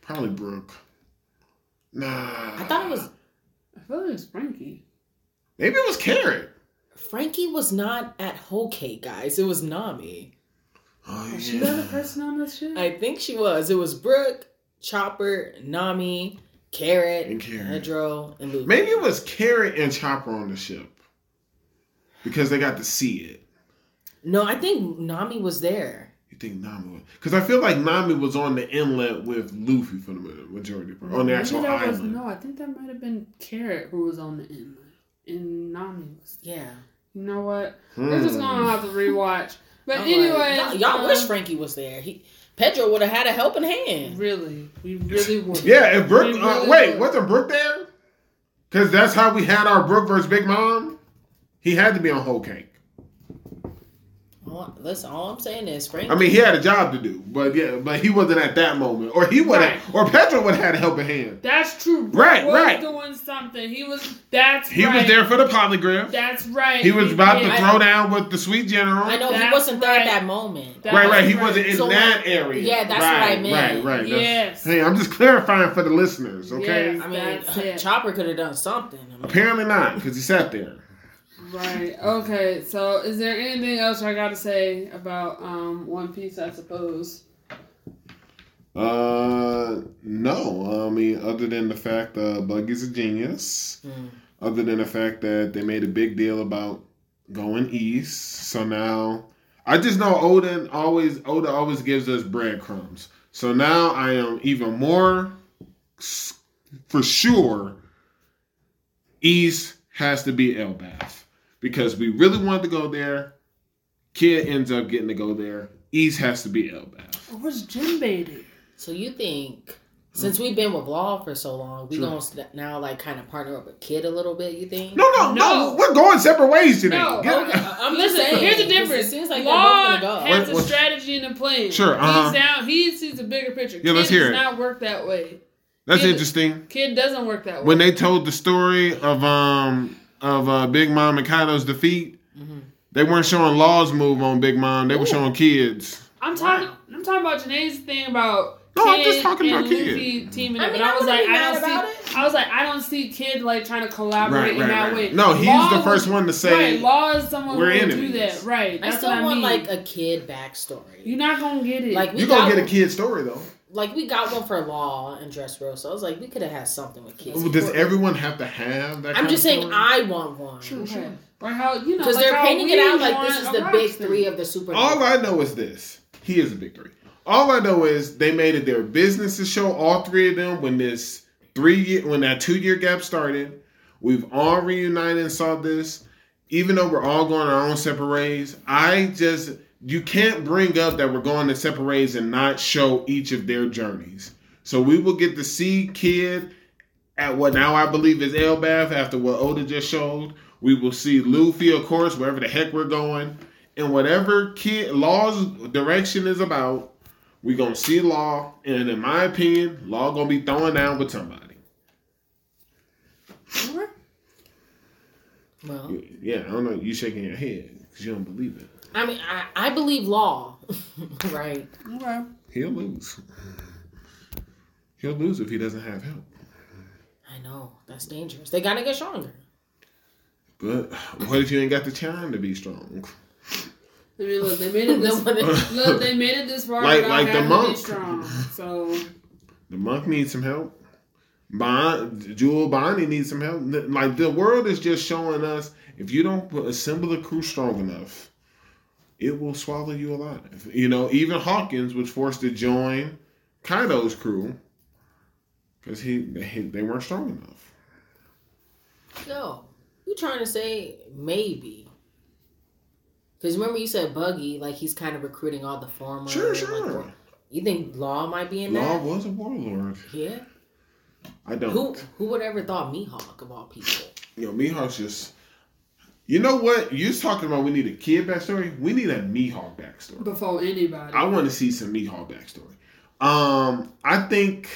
Probably Brook. Nah. I thought it was I feel like it's Franky. Maybe it was Carrot. Franky was not at Whole Cake, guys. It was Nami. Oh, Was she the other person on this shit? I think she was. It was Brook, Chopper, Nami, Carrot, And Carrot. Pedro, and Luke. Maybe it was Carrot and Chopper on the ship. Because they got to see it. No, I think Nami was there. You think Nami was? Because I feel like Nami was on the inlet with Luffy for the majority part. On the Maybe actual that was, no, I think that might have been Carrot who was on the inlet. And Nami was. Yeah. You know what? We're just Hmm. gonna have to rewatch. But I'm anyway, like, y'all, y'all um, wish Franky was there. He Pedro would have had a helping hand. Really, we really would. [laughs] Yeah, if Brook, uh, really wait, would. wasn't Brook there? Because that's how we had our Brook versus Big Mom. He had to be on Whole Cake. All, listen, all I'm saying is Franky. I mean, he had a job to do, but yeah, but he wasn't at that moment, or he would have, or Pedro would have had a helping hand. That's true. Brook Right, was right. doing something. He was. That's right, He right. was there for the poneglyph. That's right. He was about to did. throw down with the sweet general. I know he wasn't there at that moment. That right, right. was He wasn't in So, that like, area. yeah, that's right, what I meant. Right, right. That's- Yes. Hey, I'm just clarifying for the listeners, okay? Yes. I mean, Chopper could have done something. I mean, Apparently not, because he sat there. Right. Okay. So, is there anything else I got to say about um One Piece? I suppose. Uh, no. I mean, other than the fact that uh, Buggy's a genius. hmm. Other than the fact that they made a big deal about going east, so now I just know Odin always Oda always gives us breadcrumbs. So now I am even more for sure. East has to be Elbaf because we really wanted to go there. Kid ends up getting to go there. East has to be Elbaf. Oh, where's Jim Beatty? So you think since we've been with Law for so long, we Sure. gonna now like kind of partner up with Kid a little bit? You think? No, no, no, No. We're going separate ways today. No, Okay, I'm just Listen, saying. here's the difference. It seems like Law they're gonna go. has What- a strategy and a plan. Sure, uh-huh. He's down. He sees a bigger picture. Yeah, let's Kid hear does it. not work that way. That's Kid- interesting. Kid doesn't work that way. when they told the story of um of uh, Big Mom and Kaido's defeat, Mhm. they weren't showing Law's move on Big Mom. They were showing kids. I'm talking. I'm talking about Jenae's thing about. No, I'm just talking and about Kid. Luffy teaming I up, mean, and I I was like, I don't see. it. I was like, I don't see Kid like trying to collaborate Right, in that right. way. No, he's Law the was- first one to say right, Law is someone we're who will do that. Right. I still what I want mean. like a Kid backstory. You're not gonna get it. Like you got gonna get a kid story though. Like we got one for Law and dress Dressrosa. So I was like, we could have had something with kids. Does everyone have to have that? I'm kind just of saying, story? I want one Okay. Or how you know? because like they're painting it out like this is the big roster. three of the super. All I know is this: he is a big three. All I know is they made it their business to show all three of them when this three year when that two year gap started. We've all reunited and saw this. Even though we're all going our own separate ways, I just you can't bring up that we're going to separate ways and not show each of their journeys. So we will get to see Kid at what now I believe is Elbaf after what Oda just showed. We will see Luffy, of course, wherever the heck we're going. And whatever Kid Law's direction is about, we're gonna see Law. And in my opinion, Law gonna be throwing down with somebody. Well, Yeah, I don't know. You shaking your head because you don't believe it. I mean, I, I believe Law, [laughs] right? Okay. He'll lose. He'll lose if he doesn't have help. I know that's dangerous. They gotta get stronger. But what if you ain't got the time to be strong? I mean, look, they made it this. [laughs] Nobody- look, they made it this far Like- like the having to be monk. strong. So The monk needs some help. Bon, Jewel Bonney needs some help. Like the world is just showing us if you don't assemble the crew strong enough, it will swallow you alive. You know, even Hawkins was forced to join Kaido's crew because he they, they weren't strong enough. Yo, you trying to say maybe? Because remember you said Buggy, like he's kind of recruiting all the former. Sure, like, sure. you think Law might be in there? Law that? was a warlord. Yeah. I don't. Who who would ever thought Mihawk of all people? You know, Mihawk's just. You know what? You're talking about we need a kid backstory. We need a Mihawk backstory. before anybody, I want to see some Mihawk backstory. Um, I think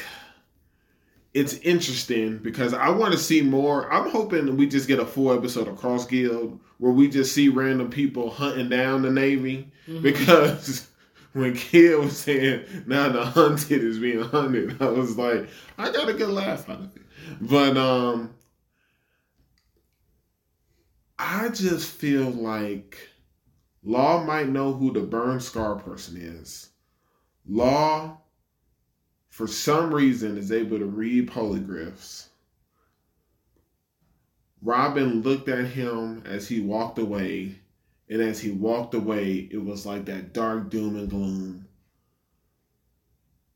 it's interesting because I want to see more. I'm hoping we just get a full episode of Cross Guild where we just see random people hunting down the Navy Mhm. because [laughs] when Kid was saying now the hunted is being hunted, [laughs] I was like, I got a good laugh out of it. But um I just feel like Law might know who the burn scar person is. Law, for some reason, is able to read poneglyphs. Robin looked at him as he walked away, and as he walked away, it was like that dark doom and gloom.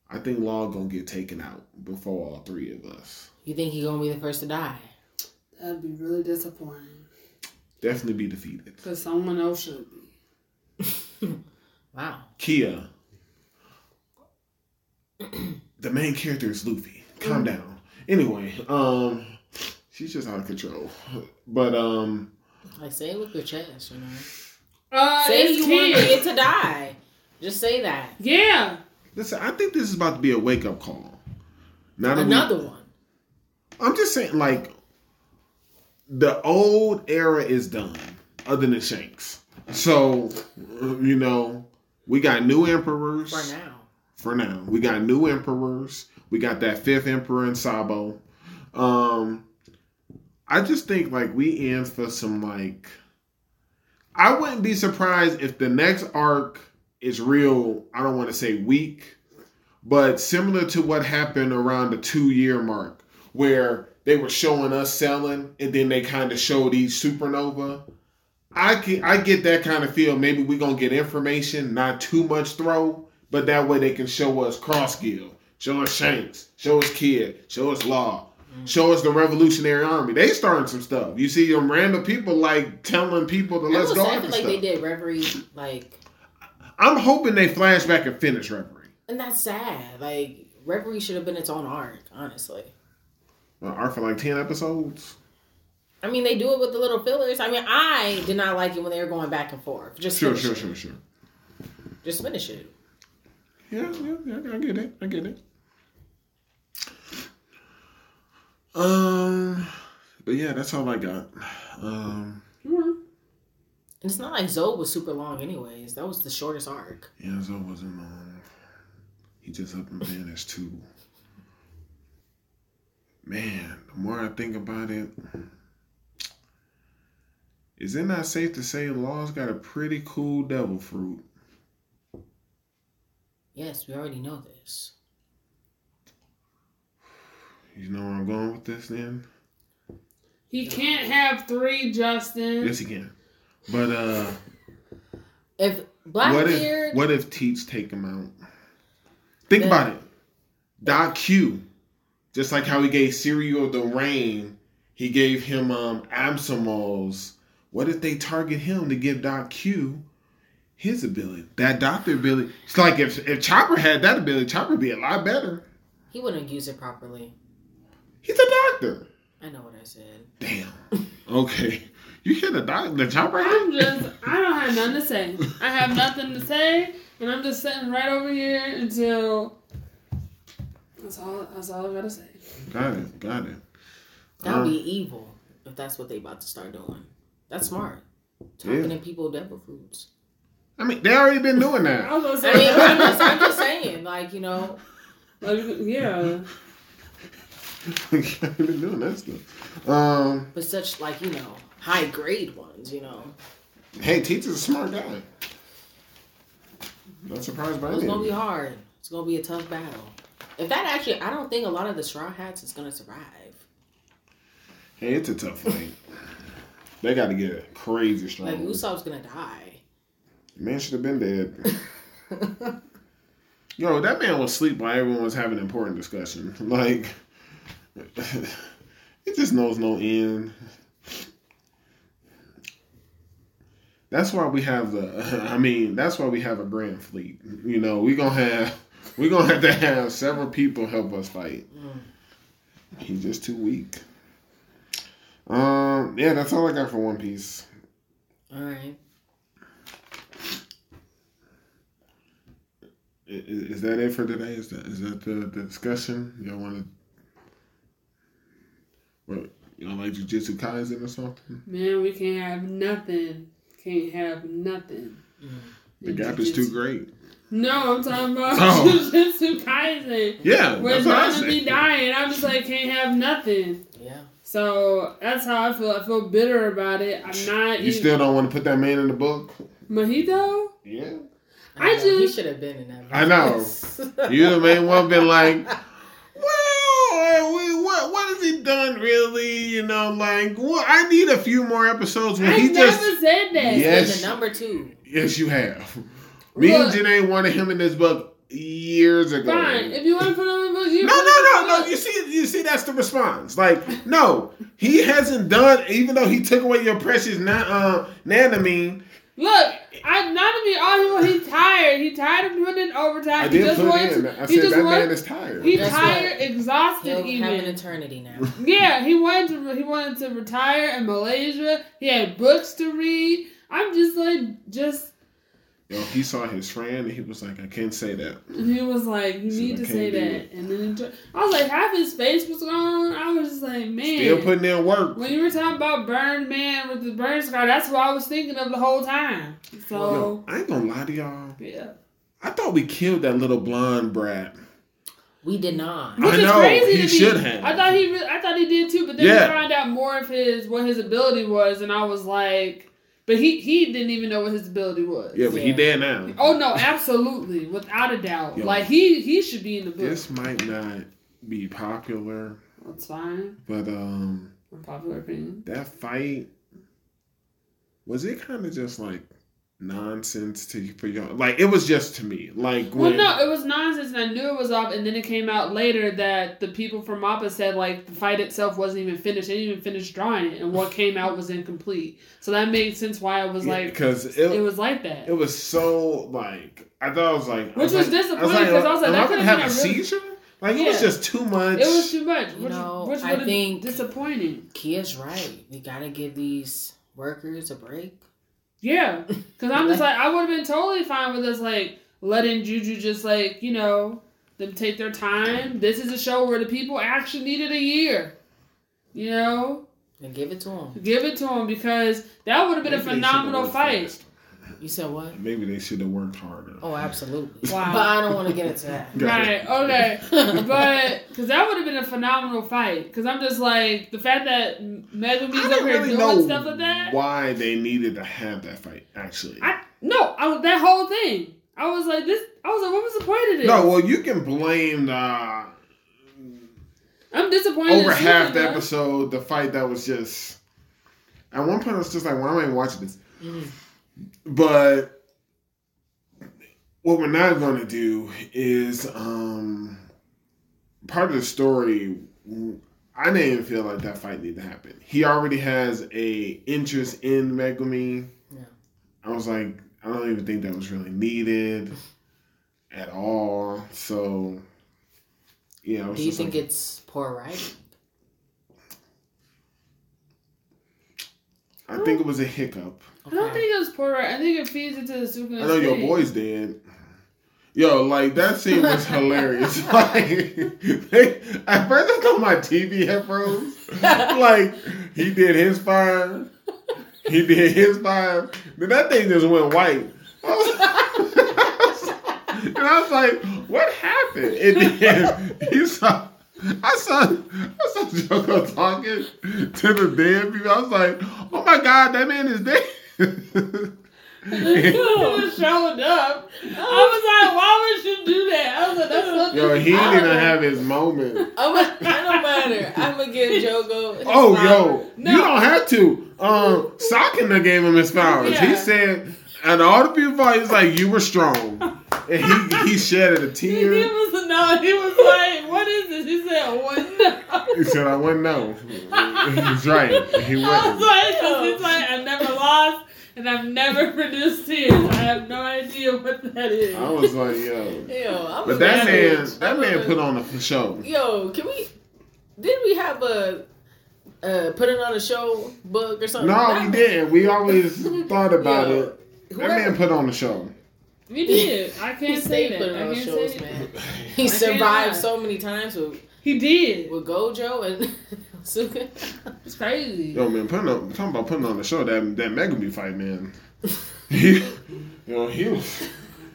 I think Law gonna get taken out before all three of us. You think he gonna be the first to die? That'd be really disappointing. Definitely be defeated. Because someone else should be. [laughs] Wow. Kia. the main character is Luffy. Calm down. Anyway, um, she's just out of control. But um, Like say it with your chest, you know. Uh, say it's you want Kid. Kid to die. Just say that. Yeah. listen, I think this is about to be a wake up call. Not that we- Another one. I'm just saying, like, the old era is done, other than Shanks. So, you know, we got new emperors. For now. For now. We got new emperors. We got that fifth emperor in Sabo. Um, I just think, like, we in for some, like, I wouldn't be surprised if the next arc is real, I don't want to say weak, but similar to what happened around the two year mark, where they were showing us selling and then they kind of showed each supernova. I can, I get that kind of feel. Maybe we're gonna get information, not too much throw, but that way they can show us Cross Guild, show us Shanks, show us Kid, show us Law, mm. show us the Revolutionary Army. They starting some stuff. You see them random people like telling people to I let's go say, I after feel like stuff. they did Reverie, like, I'm hoping they flash back and finish Reverie. and that's sad. Like, Reverie should have been its own arc, honestly. Arc for like ten episodes. I mean, they do it with the little fillers. I mean, I did not like it when they were going back and forth. Just Sure, finish sure, it. sure, sure. Just finish it. Yeah, yeah, yeah, I get it. I get it. Um, but yeah, that's all I got. Um, Mhm. And it's not like Zou was super long, anyways. That was the shortest arc. yeah, Zou wasn't long. he just up and vanished too. Man, the more I think about it, is it not safe to say Law's got a pretty cool devil fruit? Yes, we already know this. You know where I'm going with this then? He can't have three, Justin. Yes, he can. But uh, If what Blackbeard, if what if Teach take him out? Think Yeah. about it. Doc Q, just like how he gave Shiryu the rain, he gave him um Absalom's. What if they target him to give Doc Q his ability? That doctor ability. It's like if if Chopper had that ability, Chopper would be a lot better. he wouldn't use it properly. He's a doctor. I know what I said. Damn. [laughs] Okay. You hear the doc the Chopper I'm had? just, I don't have nothing to say. I have nothing to say, and I'm just sitting right over here until. That's all. That's all I gotta say. Got it. Got it. That would Um, be evil if that's what they about to start doing. That's smart. Talking Yeah. to people devil foods. I mean, they already been doing [laughs] I that. was gonna I mean, I'm, just, I'm just saying, like you know, like, yeah. [laughs] They've been doing that stuff. Um, but such like you know high grade ones. You know, hey, teacher's a smart guy. Not surprised by it. it's gonna be hard. It's gonna be a tough battle. If that actually, I don't think a lot of the straw hats is gonna survive. Hey, it's a tough thing. they got to get crazy strong. Like Usopp's gonna die. Man should have been dead. Yo, that man was asleep while everyone was having an important discussion. [laughs] Like, [laughs] it just knows no end. That's why we have the. [laughs] I mean, that's why we have a grand fleet. You know, we gonna have we gonna have to have several people help us fight. He's just too weak. Um, yeah, that's all I got for One Piece. All right. Is, is that it for today? Is that is that the, the discussion? Y'all want to? What y'all like Jujutsu Kaisen or something? Man, we can't have nothing. Can't have nothing. The gap is too great. No, I'm talking about Oh. [laughs] Jujutsu Kaisen. Yeah, Where that's what I Nana be dying, I'm just like can't have nothing. Yeah. So that's how I feel. I feel bitter about it. I'm not. You even, still don't want to put that man in the book? Mahito. Yeah. I know, He should have been in that. I know. You the main one been like, [laughs] well, we, what what has he done really? You know, like, well, I need a few more episodes where I he never just. said that. Yes. the number two. Yes, you have. Me and Look. Jenae wanted him in this book years ago. Fine. If you want to put him in the book, you No, no, no, no. You see, you see, that's the response. Like, no, he hasn't done. Even though he took away your precious na- uh, nanamine, Look, I'm not to be arguing. He's tired. He tired of putting in overtime. I he did just put wants. in. I he said just that wants. man is tired. He's Guess tired, what? exhausted, He'll even. have an eternity now. [laughs] Yeah, he wanted to. He wanted to retire in Malaysia. He had books to read. I'm just like, just. Yo, he saw his friend and he was like, I can't say that. He was like, "You need to say that." And then it took- I was like, half his face was gone. I was just like, man. Still putting in work. when you were talking about Burn Man with the burn scar, that's what I was thinking of the whole time. So Yo, I ain't gonna lie to y'all. yeah, I thought we killed that little blonde brat. We did not. I which is know, crazy he to me. should have. I thought he, re- I thought he did too, but then Yeah. we found out more of his what his ability was, and I was like, but he he didn't even know what his ability was. Yeah, but he Yeah. dead now. Oh no, absolutely, without a doubt. Yo. Like he he should be in the book. This might not be popular, That's fine. but um, Unpopular opinion. that fight was it kind of just like nonsense to you for y'all? Like it was just to me. Like Well, no, it was nonsense, and I knew it was off. And then it came out later that the people from MAPPA said like the fight itself wasn't even finished. They didn't even finish drawing it, and what came out was incomplete. So that made sense why I was like, because it, it was like that. it was so like I thought it was like I Which was like, disappointing, because I was like, am that I gonna could've been a a really- seizure? Like it was just too much. It was too much, You which, know, which I think- disappointing. Kia's right. We gotta give these workers a break. Yeah, [laughs] because I'm just like I would have been totally fine with us like letting Juju just like you know them take their time. This is a show where the people actually needed a year, you know. And give it to them. Give it to him because that would have been a Maybe they should've phenomenal fight. faster. You said what? Maybe they should have worked harder. Oh, absolutely. [laughs] Wow. But I don't want to get into that. Got it. Right, okay. [laughs] But, because that would have been a phenomenal fight. Because I'm just like, the fact that Megumi's I up don't here really doing stuff like that. why they needed to have that fight. Actually, I No, I, that whole thing. I was like, this, I was like, what was the point of this? no. Well, you can blame the I'm disappointed. over half the episode. The fight that was just at one point I was just like, why am I even watching this? Mm. But what we're not going to do is um part of the story. I didn't even feel like that fight needed to happen. He already has a interest in Megumi. Yeah. I was like, I don't even think that was really needed at all. So, yeah. I was Do you think like, it's poor writing? I think it was a hiccup. I don't think it was poor. I think it feeds into the Suka. I know your boy's did. Yo, like that scene was hilarious. [laughs] like, they, at first I thought my TV had froze. [laughs] like he did his fine, he did his fine. Then that thing just went white. [laughs] and I was like, "What happened?" And then he saw. I saw I saw Jogo talking to the dead people. I was like, "Oh my god, that man is dead." He was showing up. I was like, why would you do that? I was like, that's so Yo, he didn't even have his moment. I'm a, it don't matter. I'm gonna give Jogo. his Oh, flowers. yo, No. you don't have to. Um, Sukuna gave him his flowers. He said, and all the people, thought he's like, you were strong, and he he shed a tear. He tear. was no. He was like, "What is this?" He said, "What?" No. [laughs] He said, I wouldn't know. He's right. He I was wasn't. like, 'cause he's like, "I never lost, and I've never [laughs] produced tears. I have no idea what that is." I was like, yo. Yo, I'm But that man, savage. that man put on a show. Yo, can we? Did we have a uh, put it on a show book or something? No, That we man- didn't. We always [laughs] thought about Yo, it. That whoever- man put on a show. We did. I can't [laughs] say stayed that. putting I on can't shows, say man. [laughs] that. He I survived so many times with, He did. with Gojo and [laughs] Suka. It's crazy. Yo, man, putting on, talking about putting on the show that that Megumi fight, man. He, you know, he was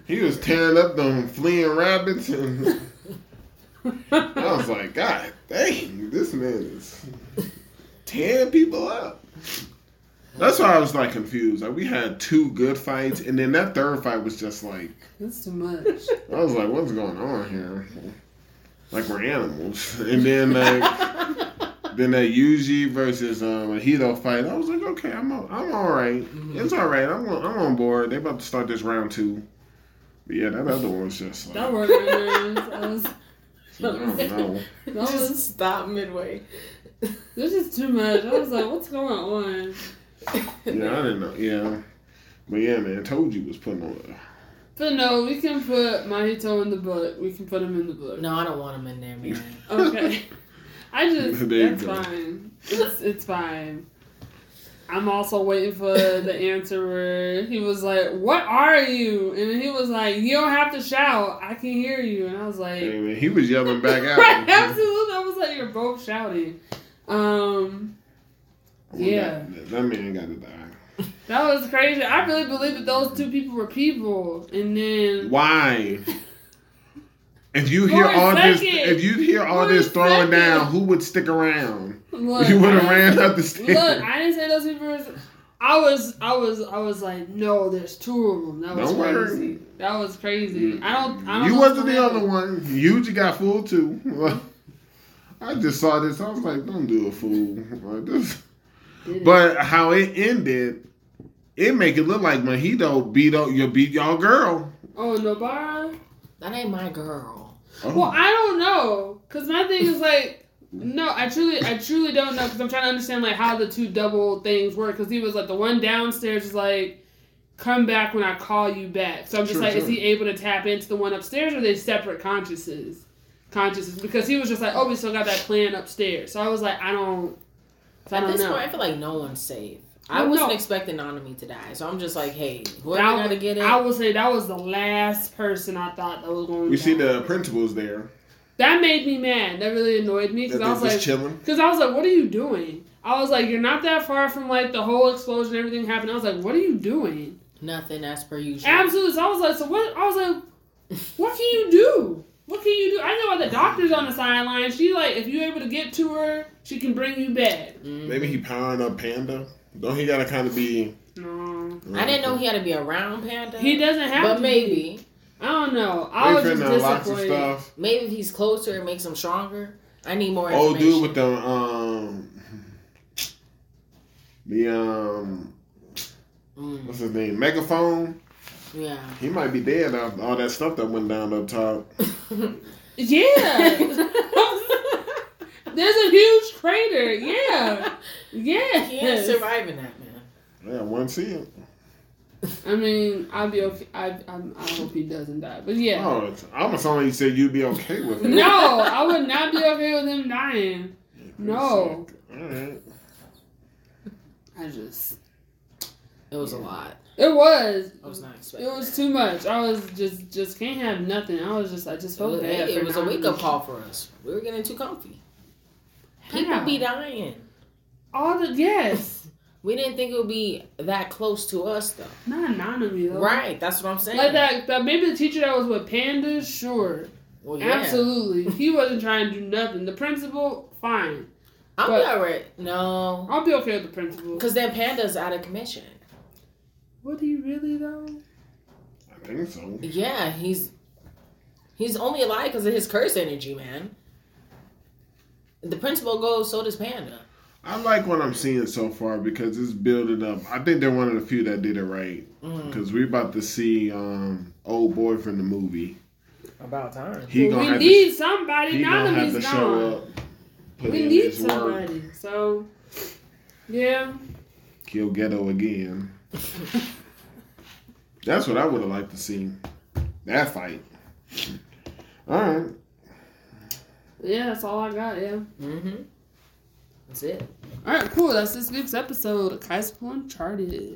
he was tearing up them fleeing rabbits, and I was like, God dang, this man is tearing people up. That's why I was like confused. Like we had two good fights, and then that third fight was just like That's too much. [laughs] I was like, what's going on here? Like we're animals, [laughs] and then like. [laughs] Then that Yuji versus um, a Hito fight, I was like, okay, I'm all, I'm all right. It's all right. I'm on, I'm on board. They about to start this round two. But yeah, that other one was just like, That worked, man. That was, I don't know. that was, Just stop midway. this is too much. I was like, what's going on? Yeah, I didn't know. Yeah, but yeah, man, told you was putting on. But no, we can put Mahito in the book. We can put him in the book. No, I don't want him in there, man. [laughs] [laughs] Okay. I just [laughs] There that's fine. It's it's fine. I'm also waiting for the answer where he was like, "What are you?" And he was like, "You don't have to shout. I can hear you." And I was like, Hey, man, he was yelling back out. "Right, absolutely." I was like, "You're both shouting." Um, yeah. that, that man got to die. that was crazy. I really believe that those two people were people, and then Why? [laughs] If you hear all this, if you hear all this throwing second. down, who would stick around? look, you would have ran up the stairs. Look, I didn't say those people. Were, I was, I was, I was like, no, there's two of them. That was Don't worry. crazy. That was crazy. Mm. I don't. I don't you wasn't the only one. Yuji got fooled too. [laughs] I just saw this. I was like, don't do a fool. Like this. Happen. But how it ended, it make it look like Mahito beat up you beat y'all girl. oh, Nobara. That ain't my girl. Oh. Well, I don't know, cause my thing is like, no, I truly, I truly don't know, cause I'm trying to understand like how the two double things work. Cause he was like the one downstairs is like, come back when I call you back. So I'm just Sure, like, is he able to tap into the one upstairs, or are they separate consciouses? Consciousness, because he was just like, oh, we still got that plan upstairs. So I was like, I don't, I At don't this know. point, I feel like no one's safe. I Well, wasn't no. expecting Nanami to die, so I'm just like, hey, whoever That- got to get it. I will say that was the last person I thought that was going. we to see the principals there. That made me mad. That really annoyed me because I was they're like, chilling. because I was like, what are you doing? I was like, you're not that far from like the whole explosion, everything happened. I was like, what are you doing? Nothing as per usual. Absolutely. So I was like, so what? I was like, what can you do? What can you do? I know why the doctor's on the sideline. She like, if you're able to get to her, she can bring you back. Mhm. Maybe he powering up Panda. Don't he gotta kind of be? No, I didn't know he had to be around Panda. he doesn't have. but to maybe, I don't know. I was just finna unlock some disappointed. stuff. maybe if he's closer, it makes him stronger. I need more Oh, information. dude with the um, the um, Mm, what's his name? Megaphone. Yeah. He might be dead after all that stuff that went down up top. [laughs] Yeah. There's a huge crater. Yeah. Yeah. He ain't surviving that, man. Yeah, one see it. I mean, I'll be okay. I, I, I hope he doesn't die. But yeah. Oh, it's, I almost sound like you said you'd be okay with it. No, I would not be okay with him dying. No. All right. I just. It was a lot. It was. I was not It expecting. was too much. I was just, just can't have nothing. I was just, I just It felt was, bad. hey, for it was a wake up call for us. We were getting too comfy. People How? be dying. All the yes, [laughs] We didn't think it would be that close to us, though. not Nanami though. Right, that's what I'm saying. Like that, that maybe the teacher that was with pandas, sure. Well, yeah. Absolutely. He wasn't trying to do nothing. The principal, fine. I'll But- be alright. No, I'll be okay with the principal. because then Panda's out of commission. Would he really though? I think so. Yeah, he's he's only alive because of his curse energy, man. The principal goes, so does Panda. I like what I'm seeing so far because it's building up. I think they're one of the few that did it right Mm, because we're about to see um, old boy from the movie. about time. He Well, gonna we have need to, somebody. he gonna have Nanami's to show gone. up. Put We in need his work. somebody. So, yeah. Kill Geto again. [laughs] That's what I would have liked to see. That fight. All right. Yeah, that's all I got, yeah. Mm-hmm. That's it. All right, cool. That's this week's episode of Kaizoku Uncharted.